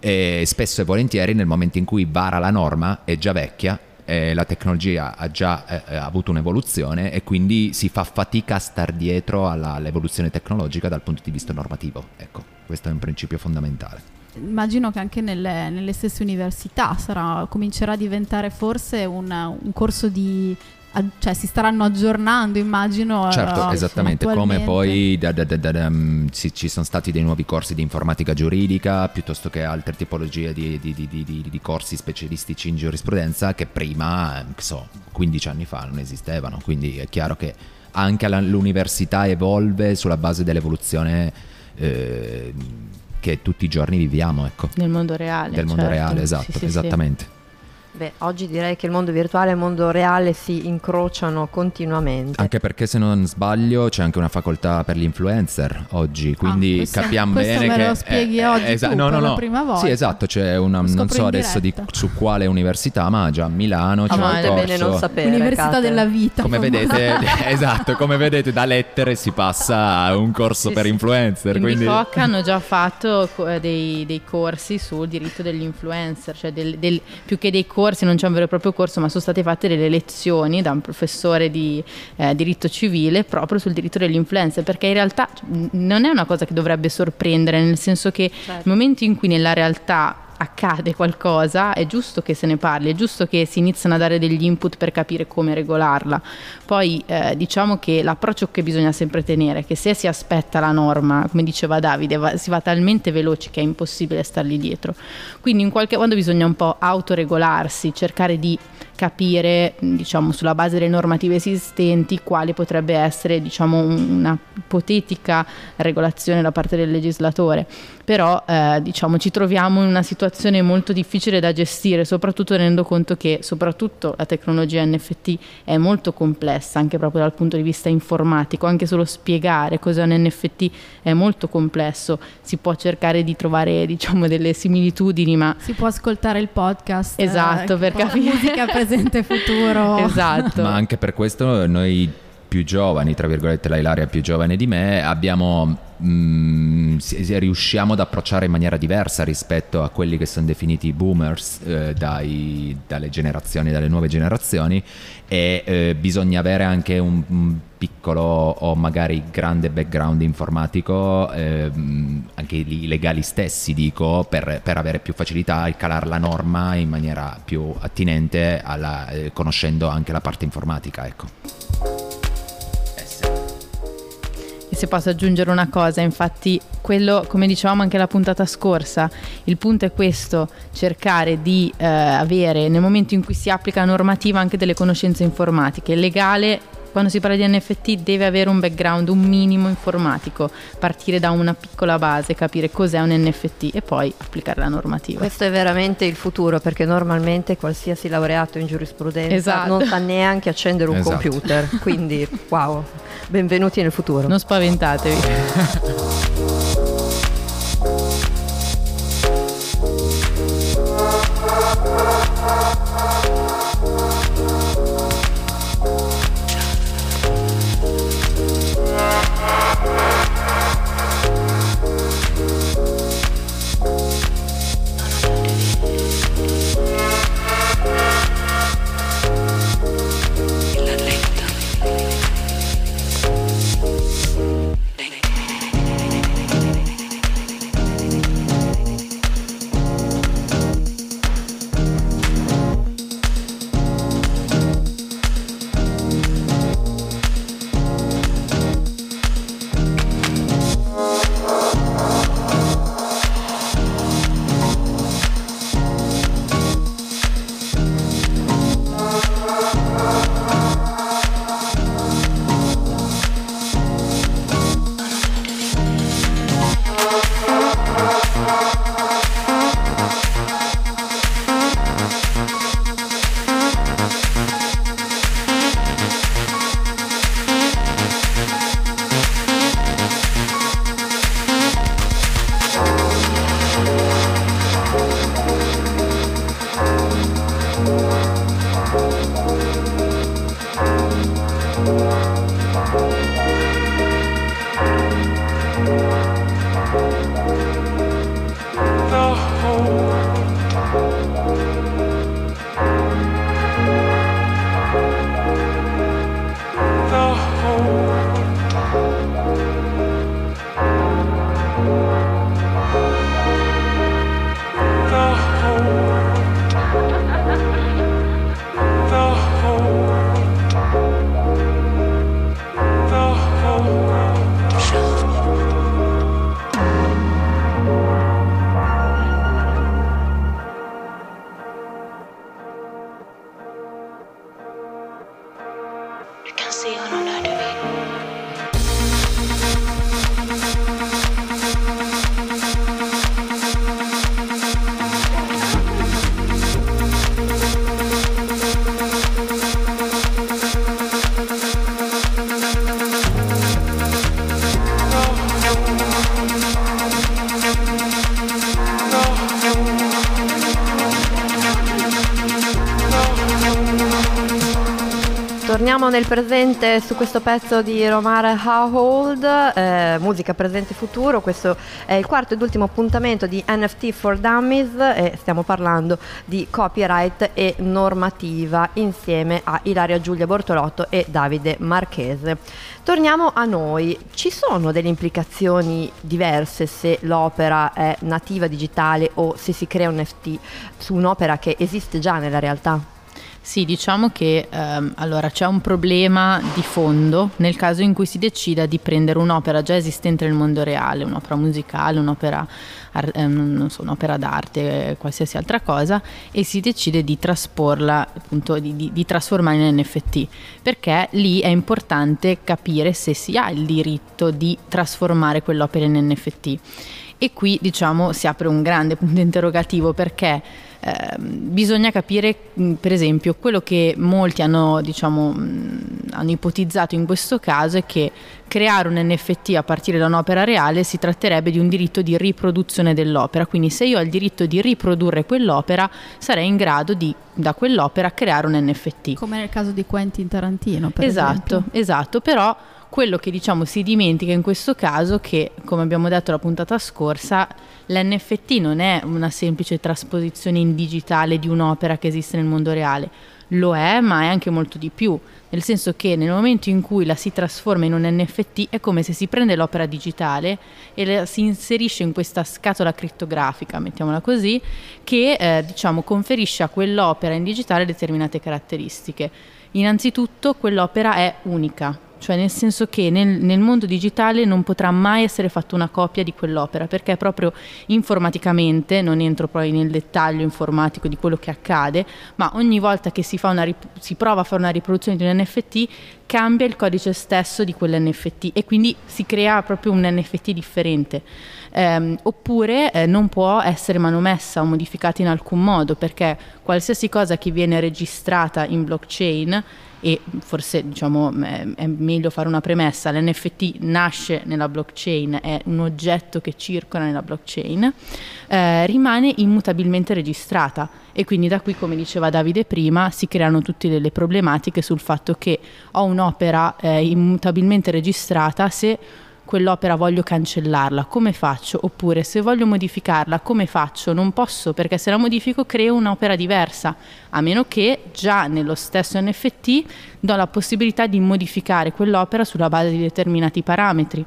e spesso e volentieri nel momento in cui vara la norma è già vecchia la tecnologia ha già eh, eh, avuto un'evoluzione e quindi si fa fatica a star dietro alla, all'evoluzione tecnologica dal punto di vista normativo. Ecco, questo è un principio fondamentale. Immagino che anche nelle, nelle stesse università sarà, comincerà a diventare forse un, un corso di cioè si staranno aggiornando immagino certo uh, esattamente come poi da, da, da, um, ci, ci, sono stati dei nuovi corsi di informatica giuridica piuttosto che altre tipologie di, di, di, di corsi specialistici in giurisprudenza che prima so 15 anni fa non esistevano. Quindi è chiaro che anche l'università evolve sulla base dell'evoluzione eh, che tutti i giorni viviamo ecco. nel mondo reale del mondo certo. reale esatto sì, sì, esattamente sì. Beh, oggi direi che il mondo virtuale e il mondo reale si incrociano continuamente. Anche perché se non sbaglio c'è anche una facoltà per gli influencer oggi, quindi ah, questo, capiamo questo bene me che... lo spieghi eh, oggi esa- no, no, no. la prima volta. Sì, esatto, c'è una, non so adesso di, su quale università, ma già a Milano c'è ah, un corso... bene non sapere, Università Kate. della vita. Come vedete, esatto, come vedete da lettere si passa a un corso sì, per sì. influencer. In quindi... Bicoc hanno già fatto dei, dei, corsi sul diritto degli influencer, cioè del, del, più che dei corsi corsi, non c'è un vero e proprio corso, ma sono state fatte delle lezioni da un professore di eh, diritto civile proprio sul diritto dell'influenza, perché in realtà non è una cosa che dovrebbe sorprendere, nel senso che certo. nel momento in cui nella realtà accade qualcosa, è giusto che se ne parli, è giusto che si iniziano a dare degli input per capire come regolarla. Poi eh, diciamo che l'approccio che bisogna sempre tenere è che se si aspetta la norma, come diceva Davide, va, si va talmente veloci che è impossibile stargli dietro. Quindi in qualche modo bisogna un po' autoregolarsi, cercare di capire, diciamo, sulla base delle normative esistenti, quale potrebbe essere, diciamo, una ipotetica regolazione da parte del legislatore. Però, eh, diciamo, ci troviamo in una situazione molto difficile da gestire, soprattutto tenendo conto che, soprattutto la tecnologia NFT è molto complessa, anche proprio dal punto di vista informatico, anche solo spiegare cos'è un NFT è molto complesso, si può cercare di trovare, diciamo, delle similitudini, ma... Si può ascoltare il podcast. Esatto, eh, per capire... Musica presente futuro. esatto. Ma anche per questo noi più giovani, tra virgolette la Ilaria più giovane di me, abbiamo, mh, mm, riusciamo ad approcciare in maniera diversa rispetto a quelli che sono definiti boomers eh, dai, dalle generazioni, dalle nuove generazioni e eh, bisogna avere anche un, un, piccolo o magari grande background informatico, eh, anche i legali stessi dico, per, per, avere più facilità a calare la norma in maniera più attinente alla, eh, conoscendo anche la parte informatica. Ecco. Se posso aggiungere una cosa, infatti, quello, come dicevamo anche la puntata scorsa, il punto è questo, cercare di eh, avere nel momento in cui si applica la normativa anche delle conoscenze informatiche. Legale quando si parla di NFT deve avere un background, un minimo informatico, partire da una piccola base, capire cos'è un NFT e poi applicare la normativa. Questo è veramente il futuro perché normalmente qualsiasi laureato in giurisprudenza esatto. non sa neanche accendere un esatto. computer, quindi wow, benvenuti nel futuro. Non spaventatevi. nel presente su questo pezzo di Romare Household, eh, musica presente e futuro. Questo è il quarto ed ultimo appuntamento di NFT for Dummies e stiamo parlando di copyright e normativa insieme a Ilaria Giulia Bortolotto e Davide Marchese. Torniamo a noi. Ci sono delle implicazioni diverse se l'opera è nativa digitale o se si crea un NFT su un'opera che esiste già nella realtà? Sì, diciamo che ehm, allora c'è un problema di fondo nel caso in cui si decida di prendere un'opera già esistente nel mondo reale, un'opera musicale, un'opera, ehm, so, un'opera d'arte, qualsiasi altra cosa, e si decide di trasporla, appunto, di, di, di trasformare in NFT, perché lì è importante capire se si ha il diritto di trasformare quell'opera in NFT. E qui diciamo si apre un grande punto interrogativo perché eh, bisogna capire, per esempio, quello che molti hanno, diciamo, hanno ipotizzato in questo caso è che creare un NFT a partire da un'opera reale si tratterebbe di un diritto di riproduzione dell'opera. Quindi se io ho il diritto di riprodurre quell'opera, sarei in grado di da quell'opera creare un NFT. Come nel caso di Quentin Tarantino, per esatto, esempio. Esatto, però quello che diciamo si dimentica in questo caso che, come abbiamo detto la puntata scorsa, l'NFT non è una semplice trasposizione in digitale di un'opera che esiste nel mondo reale. Lo è, ma è anche molto di più, nel senso che nel momento in cui la si trasforma in un NFT è come se si prende l'opera digitale e la si inserisce in questa scatola crittografica, mettiamola così, che eh, diciamo conferisce a quell'opera in digitale determinate caratteristiche. Innanzitutto quell'opera è unica, cioè nel senso che nel, nel, mondo digitale non potrà mai essere fatta una copia di quell'opera, perché proprio informaticamente, non entro poi nel dettaglio informatico di quello che accade, ma ogni volta che si, una, si prova a fare una riproduzione di un NFT cambia il codice stesso di quell'NFT e quindi si crea proprio un NFT differente. Eh, oppure eh, non può essere manomessa o modificata in alcun modo perché qualsiasi cosa che viene registrata in blockchain e forse diciamo è meglio fare una premessa, l'NFT nasce nella blockchain, è un oggetto che circola nella blockchain, eh, rimane immutabilmente registrata. E quindi da qui, come diceva Davide prima, si creano tutte delle problematiche sul fatto che ho un'opera eh, immutabilmente registrata se quell'opera voglio cancellarla, come faccio? Oppure se voglio modificarla, come faccio? Non posso perché se la modifico creo un'opera diversa, a meno che già nello stesso NFT do la possibilità di modificare quell'opera sulla base di determinati parametri.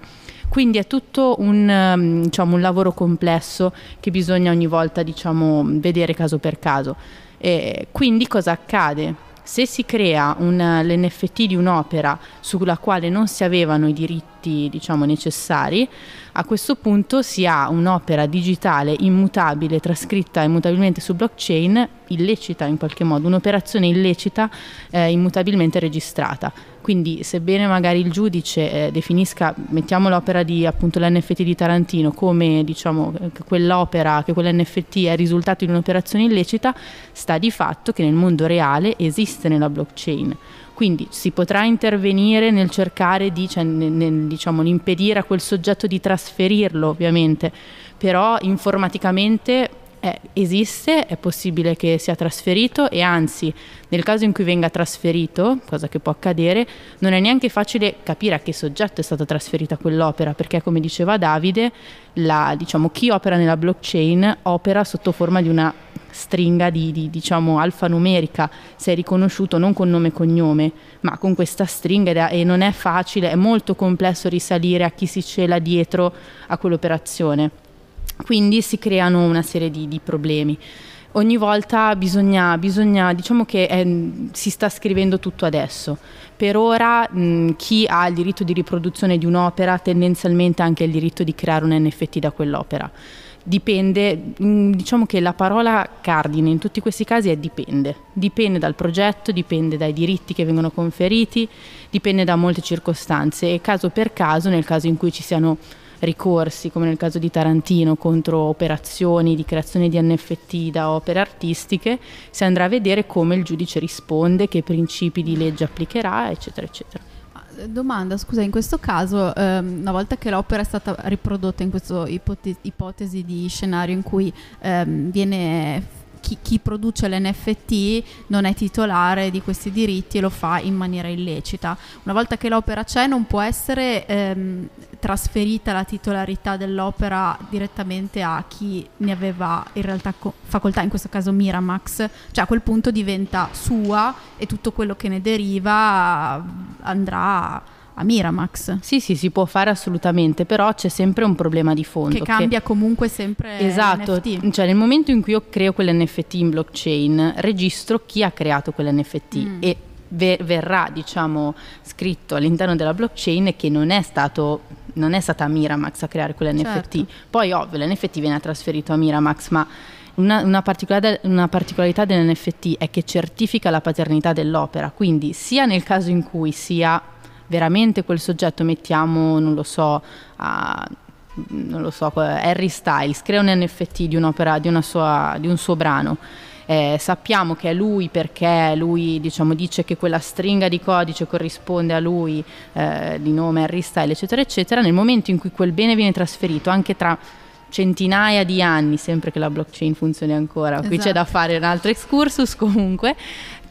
Quindi è tutto un, ehm, diciamo, un lavoro complesso che bisogna ogni volta diciamo, vedere caso per caso. E quindi cosa accade? Se si crea un, l'NFT di un'opera sulla quale non si avevano i diritti diciamo, necessari, a questo punto si ha un'opera digitale immutabile, trascritta immutabilmente su blockchain, illecita in qualche modo, un'operazione illecita eh, immutabilmente registrata. Quindi sebbene magari il giudice eh, definisca, mettiamo l'opera di appunto l'NFT di Tarantino come diciamo che quell'opera, che quell'NFT è il risultato di un'operazione illecita, sta di fatto che nel mondo reale esiste nella blockchain. Quindi si potrà intervenire nel cercare di, cioè, nel, nel, diciamo, impedire a quel soggetto di trasferirlo, ovviamente, però informaticamente eh, esiste, è possibile che sia trasferito e anzi nel caso in cui venga trasferito, cosa che può accadere, non è neanche facile capire a che soggetto è stata trasferita quell'opera, perché come diceva Davide, la, diciamo, chi opera nella blockchain opera sotto forma di una stringa di, di diciamo, alfanumerica, se è riconosciuto non con nome e cognome, ma con questa stringa e non è facile, è molto complesso risalire a chi si cela dietro a quell'operazione. Quindi si creano una serie di, di problemi. Ogni volta bisogna, bisogna diciamo che è, si sta scrivendo tutto adesso. Per ora mh, chi ha il diritto di riproduzione di un'opera tendenzialmente ha anche il diritto di creare un NFT da quell'opera. Dipende, diciamo che la parola cardine in tutti questi casi è dipende. Dipende dal progetto, dipende dai diritti che vengono conferiti, dipende da molte circostanze e caso per caso, nel caso in cui ci siano ricorsi, come nel caso di Tarantino, contro operazioni di creazione di NFT da opere artistiche, si andrà a vedere come il giudice risponde, che principi di legge applicherà, eccetera, eccetera. Domanda, scusa, in questo caso, ehm, una volta che l'opera è stata riprodotta in questa ipote- ipotesi di scenario in cui ehm, viene chi, chi, produce l'NFT non è titolare di questi diritti e lo fa in maniera illecita. Una volta che l'opera c'è non può essere ehm, trasferita la titolarità dell'opera direttamente a chi ne aveva in realtà co- facoltà, in questo caso Miramax, cioè a quel punto diventa sua e tutto quello che ne deriva andrà a Miramax. Sì, sì, si può fare assolutamente, però c'è sempre un problema di fondo. Che cambia che... comunque sempre Esatto, l'NFT. cioè nel momento in cui io creo quell'NFT in blockchain, registro chi ha creato quell'NFT mm. e verrà diciamo scritto all'interno della blockchain che non è stato non è stata Miramax a creare quell'NFT certo. poi ovvio l'NFT viene trasferito a Miramax ma una, una, particolarità, una, particolarità dell'NFT è che certifica la paternità dell'opera quindi sia nel caso in cui sia veramente quel soggetto, mettiamo, non lo so, a, non lo so, Harry Styles, crea un NFT di un'opera, di, una sua, di un suo brano. Eh, sappiamo che è lui perché lui diciamo, dice che quella stringa di codice corrisponde a lui eh, di nome Harry Styles eccetera eccetera nel momento in cui quel bene viene trasferito anche tra centinaia di anni sempre che la blockchain funzioni ancora esatto. qui c'è da esatto. fare un altro excursus comunque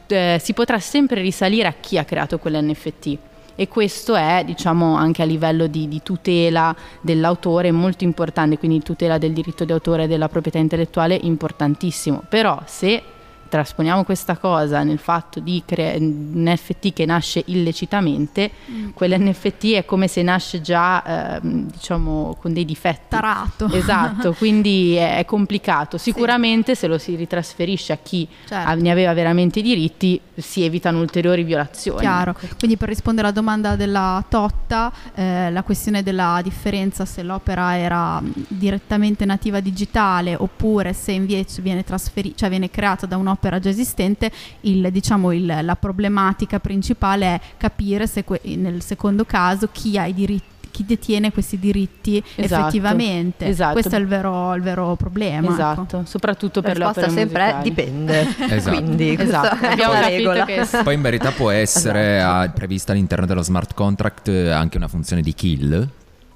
eh, si potrà sempre risalire a chi ha creato quell'NFT e questo è diciamo anche a livello di, di tutela dell'autore molto importante, quindi tutela del diritto di autore e della proprietà intellettuale importantissimo, però se trasponiamo questa cosa nel fatto di creare un NFT che nasce illecitamente, mm. quell'NFT è come se nasce già eh, diciamo con dei difetti. Tarato. Esatto, quindi è, è complicato. Sicuramente sì. se lo si ritrasferisce a chi certo. ne aveva veramente i diritti si evitano ulteriori violazioni. Chiaro, ecco. quindi per rispondere alla domanda della Totta, eh, la questione della differenza se l'opera era direttamente nativa digitale oppure se invece viene trasferita, cioè viene creata da un'opera un'opera già esistente, il, diciamo, il, la problematica principale è capire se que- nel secondo caso chi ha i diritti chi detiene questi diritti esatto, effettivamente. Esatto. Questo è il vero, il vero problema. Ecco. Esatto, ecco. soprattutto per la risposta sempre musicali. dipende. esatto. Quindi esatto. abbiamo la regola. Che... Poi in verità può essere esatto. prevista all'interno dello smart contract anche una funzione di kill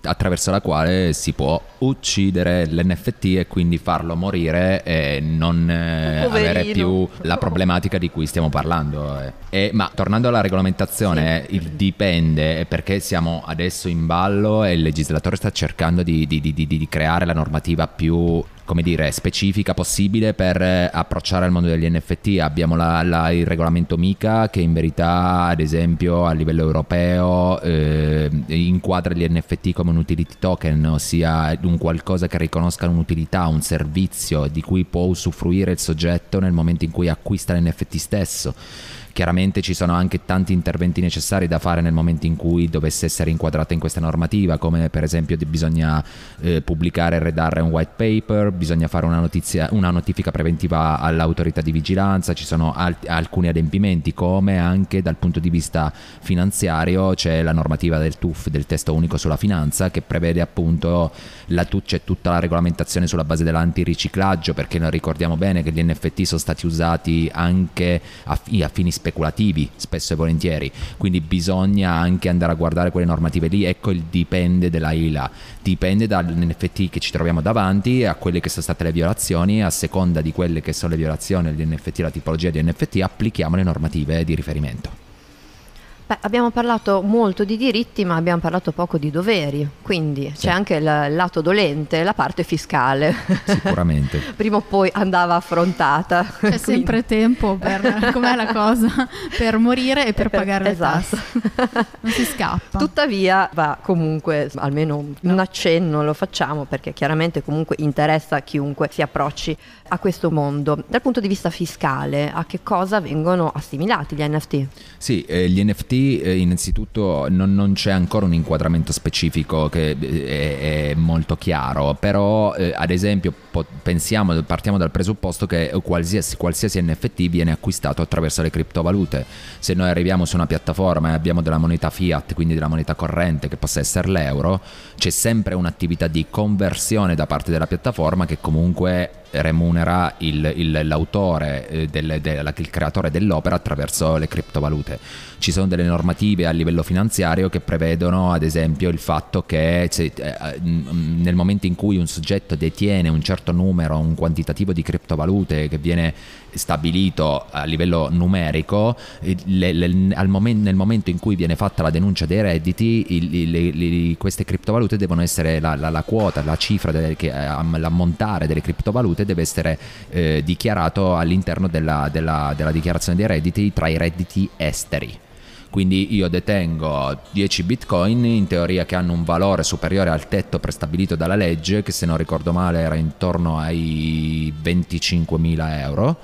attraverso la quale si può uccidere l'NFT e quindi farlo morire e non eh, avere più la problematica di cui stiamo parlando. Eh. E, ma tornando alla regolamentazione, sì. il dipende perché siamo adesso in ballo e il legislatore sta cercando di, di, di, di creare la normativa più come dire, specifica possibile per eh, approcciare al mondo degli NFT. Abbiamo la, la, il regolamento MICA che in verità, ad esempio, a livello europeo eh, inquadra gli NFT come un utility token, ossia un qualcosa che riconosca un'utilità, un servizio di cui può usufruire il soggetto nel momento in cui acquista l'NFT stesso Chiaramente ci sono anche tanti interventi necessari da fare nel momento in cui dovesse essere inquadrata in questa normativa, come per esempio bisogna eh, pubblicare e redare un white paper, bisogna fare una, notizia, una notifica preventiva all'autorità di vigilanza, ci sono al- alcuni adempimenti, come anche dal punto di vista finanziario c'è la normativa del TUF, del testo unico sulla finanza, che prevede appunto la, c'è tutta la regolamentazione sulla base dell'antiriciclaggio, perché noi ricordiamo bene che gli NFT sono stati usati anche a, a fini specifici speculativi spesso e volentieri, quindi bisogna anche andare a guardare quelle normative lì, ecco il dipende della ILA, dipende dall'NFT che ci troviamo davanti a quelle che sono state le violazioni, a seconda di quelle che sono le violazioni degli NFT, la tipologia di NFT, applichiamo le normative di riferimento. Beh, abbiamo parlato molto di diritti, ma abbiamo parlato poco di doveri, quindi sì. c'è anche il lato dolente, la parte fiscale. Sicuramente. Prima o poi andava affrontata. C'è quindi. sempre tempo per, com'è la cosa, per morire e per, e per pagare esatto. le tasse. Non si scappa. Tuttavia va comunque, almeno no. un accenno lo facciamo perché chiaramente comunque interessa a chiunque si approcci a questo mondo. Dal punto di vista fiscale, a che cosa vengono assimilati gli NFT? Sì, eh, gli NFT eh, innanzitutto non, non, c'è ancora un inquadramento specifico che eh, è, è molto chiaro, però eh, ad esempio po- pensiamo, partiamo dal presupposto che qualsiasi, qualsiasi NFT viene acquistato attraverso le criptovalute. Se noi arriviamo su una piattaforma e abbiamo della moneta fiat, quindi della moneta corrente che possa essere l'euro, c'è sempre un'attività di conversione da parte della piattaforma che comunque remunera il, il, l'autore, eh, del, del, il creatore dell'opera attraverso le criptovalute. Ci sono delle normative a livello finanziario che prevedono ad esempio il fatto che se, eh, nel momento in cui un soggetto detiene un certo numero, un quantitativo di criptovalute che viene stabilito a livello numerico, le, le, momen- nel momento in cui viene fatta la denuncia dei redditi, il, le, le, queste criptovalute devono essere la, la, la quota, la cifra, delle, che, l'ammontare delle criptovalute deve essere eh, dichiarato all'interno della, della, della dichiarazione dei redditi tra i redditi esteri quindi io detengo 10 bitcoin in teoria che hanno un valore superiore al tetto prestabilito dalla legge che se non ricordo male era intorno ai 25.000 euro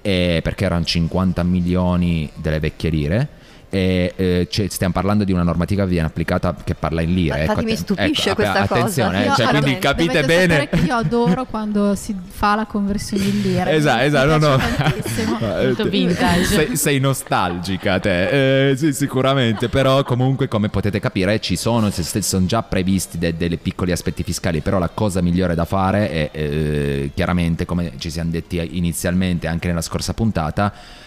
perché erano 50 milioni delle vecchie lire e, eh, cioè, stiamo parlando di una normativa che viene applicata che parla in lire. Ecco, mi stupisce ecco, questa attenzione, cosa. Cioè, quindi capite bene. Io adoro quando si fa la conversione in lire. Esatto, esatto, no, no. Molto vintage. Sei, sei nostalgica te, eh, sì, sicuramente, però comunque come potete capire ci sono, sono già previsti de- dei piccoli aspetti fiscali, però la cosa migliore da fare è eh, chiaramente, come ci siamo detti inizialmente anche nella scorsa puntata,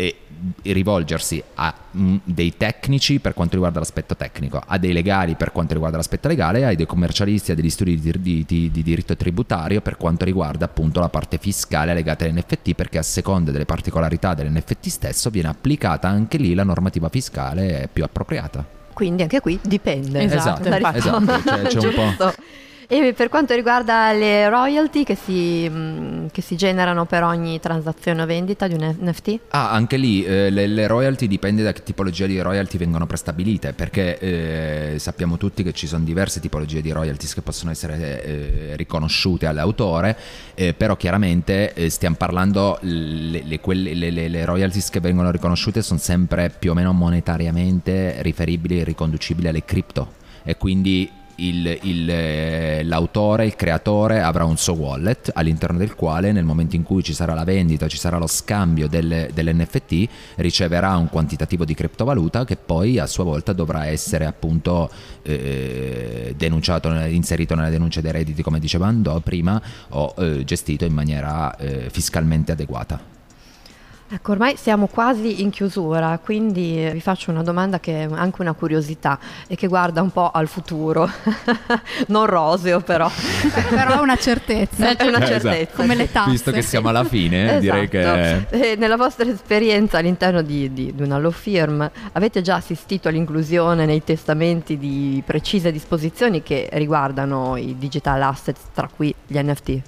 e rivolgersi a mm, dei tecnici per quanto riguarda l'aspetto tecnico, a dei legali per quanto riguarda l'aspetto legale, a dei commercialisti, a degli studi di, di, di, di diritto tributario per quanto riguarda appunto la parte fiscale legata all'NFT perché a seconda delle particolarità dell'NFT stesso viene applicata anche lì la normativa fiscale più appropriata. Quindi anche qui dipende. Esatto, esatto, esatto. Cioè, c'è un po'... E per quanto riguarda le royalty che si, mm, che si, generano per ogni transazione o vendita di un NFT? Ah, anche lì eh, le, le, royalty dipende da che tipologia di royalty vengono prestabilite, perché eh, sappiamo tutti che ci sono diverse tipologie di royalties che possono essere eh, riconosciute all'autore, eh, però chiaramente eh, stiamo parlando, le, le, quelle, le, royalties che vengono riconosciute sono sempre più o meno monetariamente riferibili e riconducibili alle cripto e quindi il, il, eh, l'autore, il creatore avrà un suo wallet all'interno del quale nel momento in cui ci sarà la vendita, ci sarà lo scambio delle, dell'NFT, riceverà un quantitativo di criptovaluta che poi a sua volta dovrà essere appunto eh, denunciato, inserito nella denuncia dei redditi come dicevamo prima o eh, gestito in maniera eh, fiscalmente adeguata. Ecco, ormai siamo quasi in chiusura, quindi vi faccio una domanda che è anche una curiosità e che guarda un po' al futuro, non roseo però. però è una certezza. È una certezza. Esatto. Come le tasse. Visto che siamo alla fine, esatto. direi che... E nella vostra esperienza all'interno di, di, di una law firm, avete già assistito all'inclusione nei testamenti di precise disposizioni che riguardano i digital assets, tra cui gli NFT?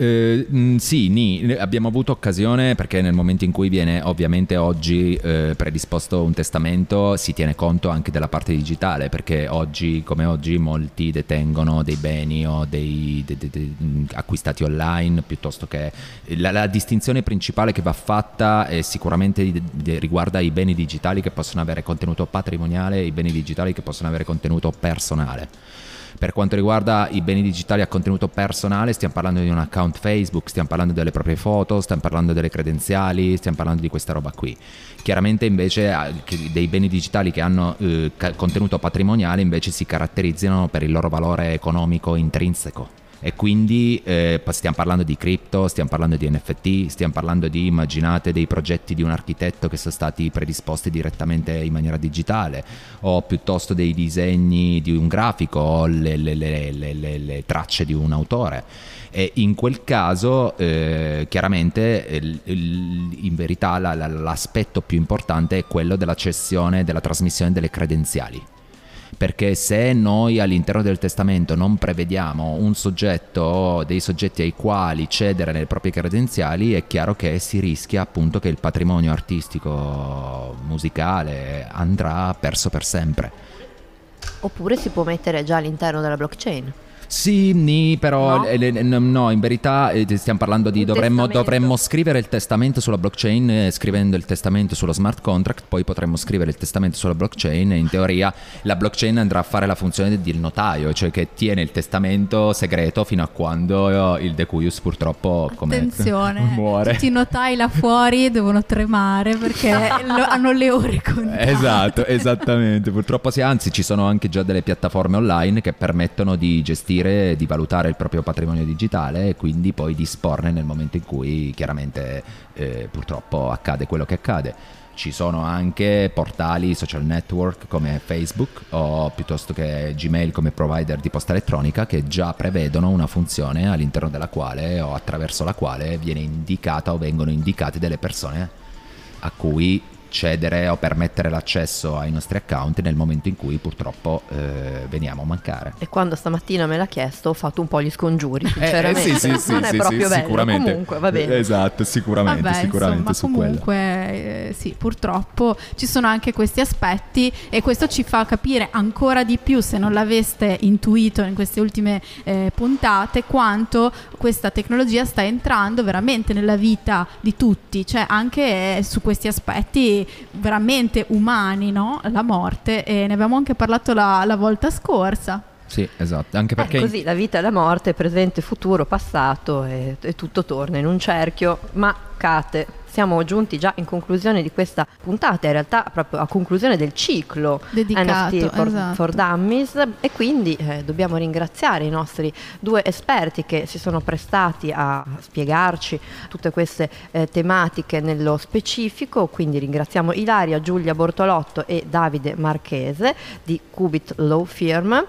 Eh, mm, sì, ni, abbiamo avuto occasione perché nel momento in cui viene ovviamente oggi eh, predisposto un testamento si tiene conto anche della parte digitale perché oggi come oggi molti detengono dei beni o dei, de, de, de, acquistati online piuttosto che la, la, distinzione principale che va fatta è sicuramente riguarda i beni digitali che possono avere contenuto patrimoniale e i beni digitali che possono avere contenuto personale. Per quanto riguarda i beni digitali a contenuto personale, stiamo parlando di un account Facebook, stiamo parlando delle proprie foto, stiamo parlando delle credenziali, stiamo parlando di questa roba qui. Chiaramente invece dei beni digitali che hanno eh, contenuto patrimoniale invece si caratterizzano per il loro valore economico intrinseco e quindi eh, stiamo parlando di cripto, stiamo parlando di NFT, stiamo parlando di, immaginate, dei progetti di un architetto che sono stati predisposti direttamente in maniera digitale o piuttosto dei disegni di un grafico o le, le, le, le tracce di un autore. E in quel caso eh, chiaramente in verità la, la, l'aspetto più importante è quello della cessione, della trasmissione delle credenziali perché se noi all'interno del testamento non prevediamo un soggetto o dei soggetti ai quali cedere le proprie credenziali è chiaro che si rischia appunto che il patrimonio artistico musicale andrà perso per sempre. Oppure si può mettere già all'interno della blockchain. Sì, ni, però no? Le, no, in verità eh, stiamo parlando di dovremmo, dovremmo, scrivere il testamento sulla blockchain, eh, scrivendo il testamento sullo smart contract, poi potremmo scrivere il testamento sulla blockchain e in teoria la blockchain andrà a fare la funzione del notaio, cioè che tiene il testamento segreto fino a quando il decuius purtroppo come Attenzione, muore. Tutti i notai là fuori devono tremare perché lo, hanno le ore contate. Esatto, esattamente. Purtroppo sì, anzi ci sono anche già delle piattaforme online che permettono di gestire gestire, di valutare il proprio patrimonio digitale e quindi poi disporne nel momento in cui chiaramente eh, purtroppo accade quello che accade. Ci sono anche portali social network come Facebook o piuttosto che Gmail come provider di posta elettronica che già prevedono una funzione all'interno della quale o attraverso la quale viene indicata o vengono indicate delle persone a cui cedere o permettere l'accesso ai nostri account nel momento in cui purtroppo eh, veniamo a mancare. E quando stamattina me l'ha chiesto ho fatto un po' gli scongiuri, sinceramente. Eh, eh, sì, sì, non sì, è proprio bello, sicuramente. comunque va bene. Esatto, sicuramente, Vabbè, sicuramente insomma, comunque eh, sì, purtroppo ci sono anche questi aspetti e questo ci fa capire ancora di più, se non l'aveste intuito in queste ultime eh, puntate, quanto questa tecnologia sta entrando veramente nella vita di tutti, cioè anche su questi aspetti veramente umani, no? La morte, e ne abbiamo anche parlato la, la volta scorsa. Sì, esatto, anche perché... Eh, così la vita e la morte, presente, futuro, passato e, e tutto torna in un cerchio, ma cate, siamo giunti già in conclusione di questa puntata, in realtà proprio a conclusione del ciclo Dedicato, NFT for, esatto. for Dummies e quindi eh, dobbiamo ringraziare i nostri due esperti che si sono prestati a spiegarci tutte queste eh, tematiche nello specifico, quindi ringraziamo Ilaria, Giulia Bortolotto e Davide Marchese di Qubit Law Firm.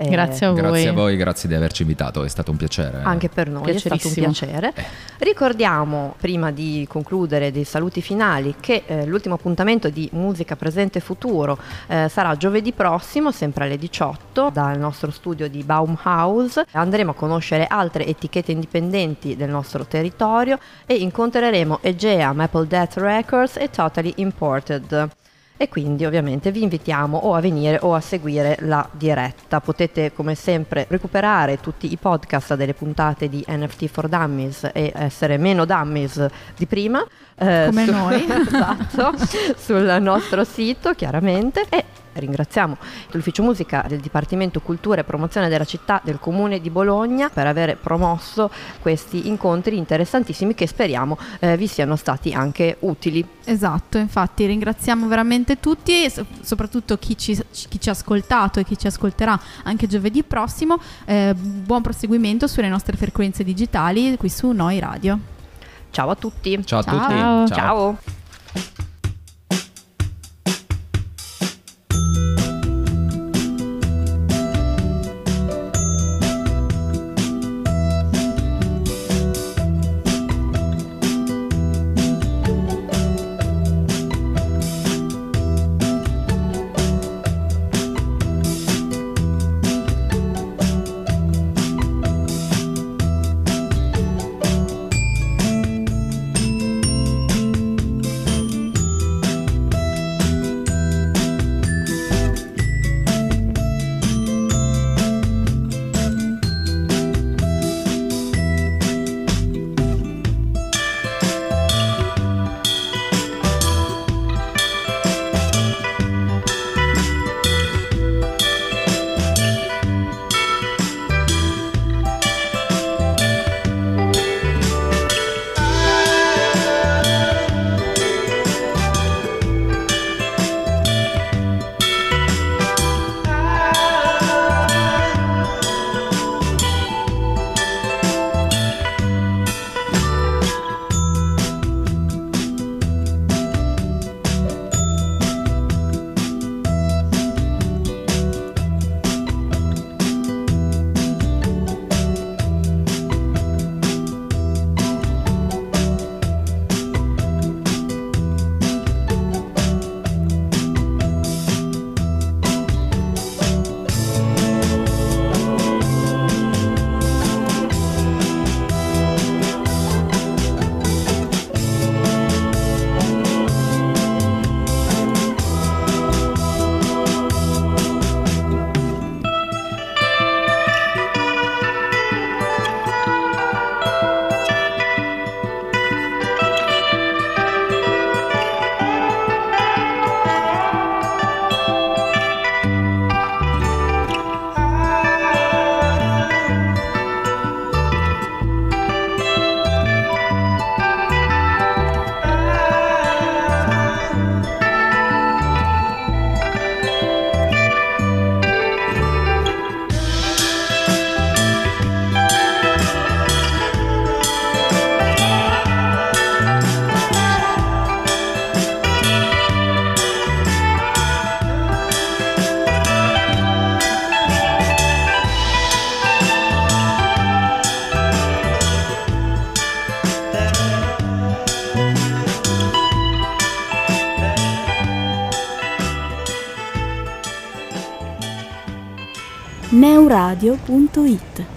Eh, grazie a voi. Grazie a voi, grazie di averci invitato, è stato un piacere. Anche per noi è stato un piacere. Eh. Ricordiamo, prima di concludere dei saluti finali, che eh, l'ultimo appuntamento di Musica Presente Futuro eh, sarà giovedì prossimo, sempre alle 18, dal nostro studio di Baumhaus. Andremo a conoscere altre etichette indipendenti del nostro territorio e incontreremo Egea, Maple Death Records e Totally Imported e quindi ovviamente vi invitiamo o a venire o a seguire la diretta. Potete come sempre recuperare tutti i podcast delle puntate di NFT for Dummies e essere meno dummies di prima. Eh, come su, noi. esatto, sul nostro sito chiaramente e Ringraziamo l'Ufficio Musica del Dipartimento Cultura e Promozione della città del Comune di Bologna per aver promosso questi incontri interessantissimi che speriamo eh, vi siano stati anche utili. Esatto, infatti ringraziamo veramente tutti e soprattutto chi ci, chi ci, ha ascoltato e chi ci ascolterà anche giovedì prossimo. Eh, buon proseguimento sulle nostre frequenze digitali qui su Noi Radio. Ciao a tutti. Ciao a Ciao. tutti. Ciao. Ciao. neuradio.it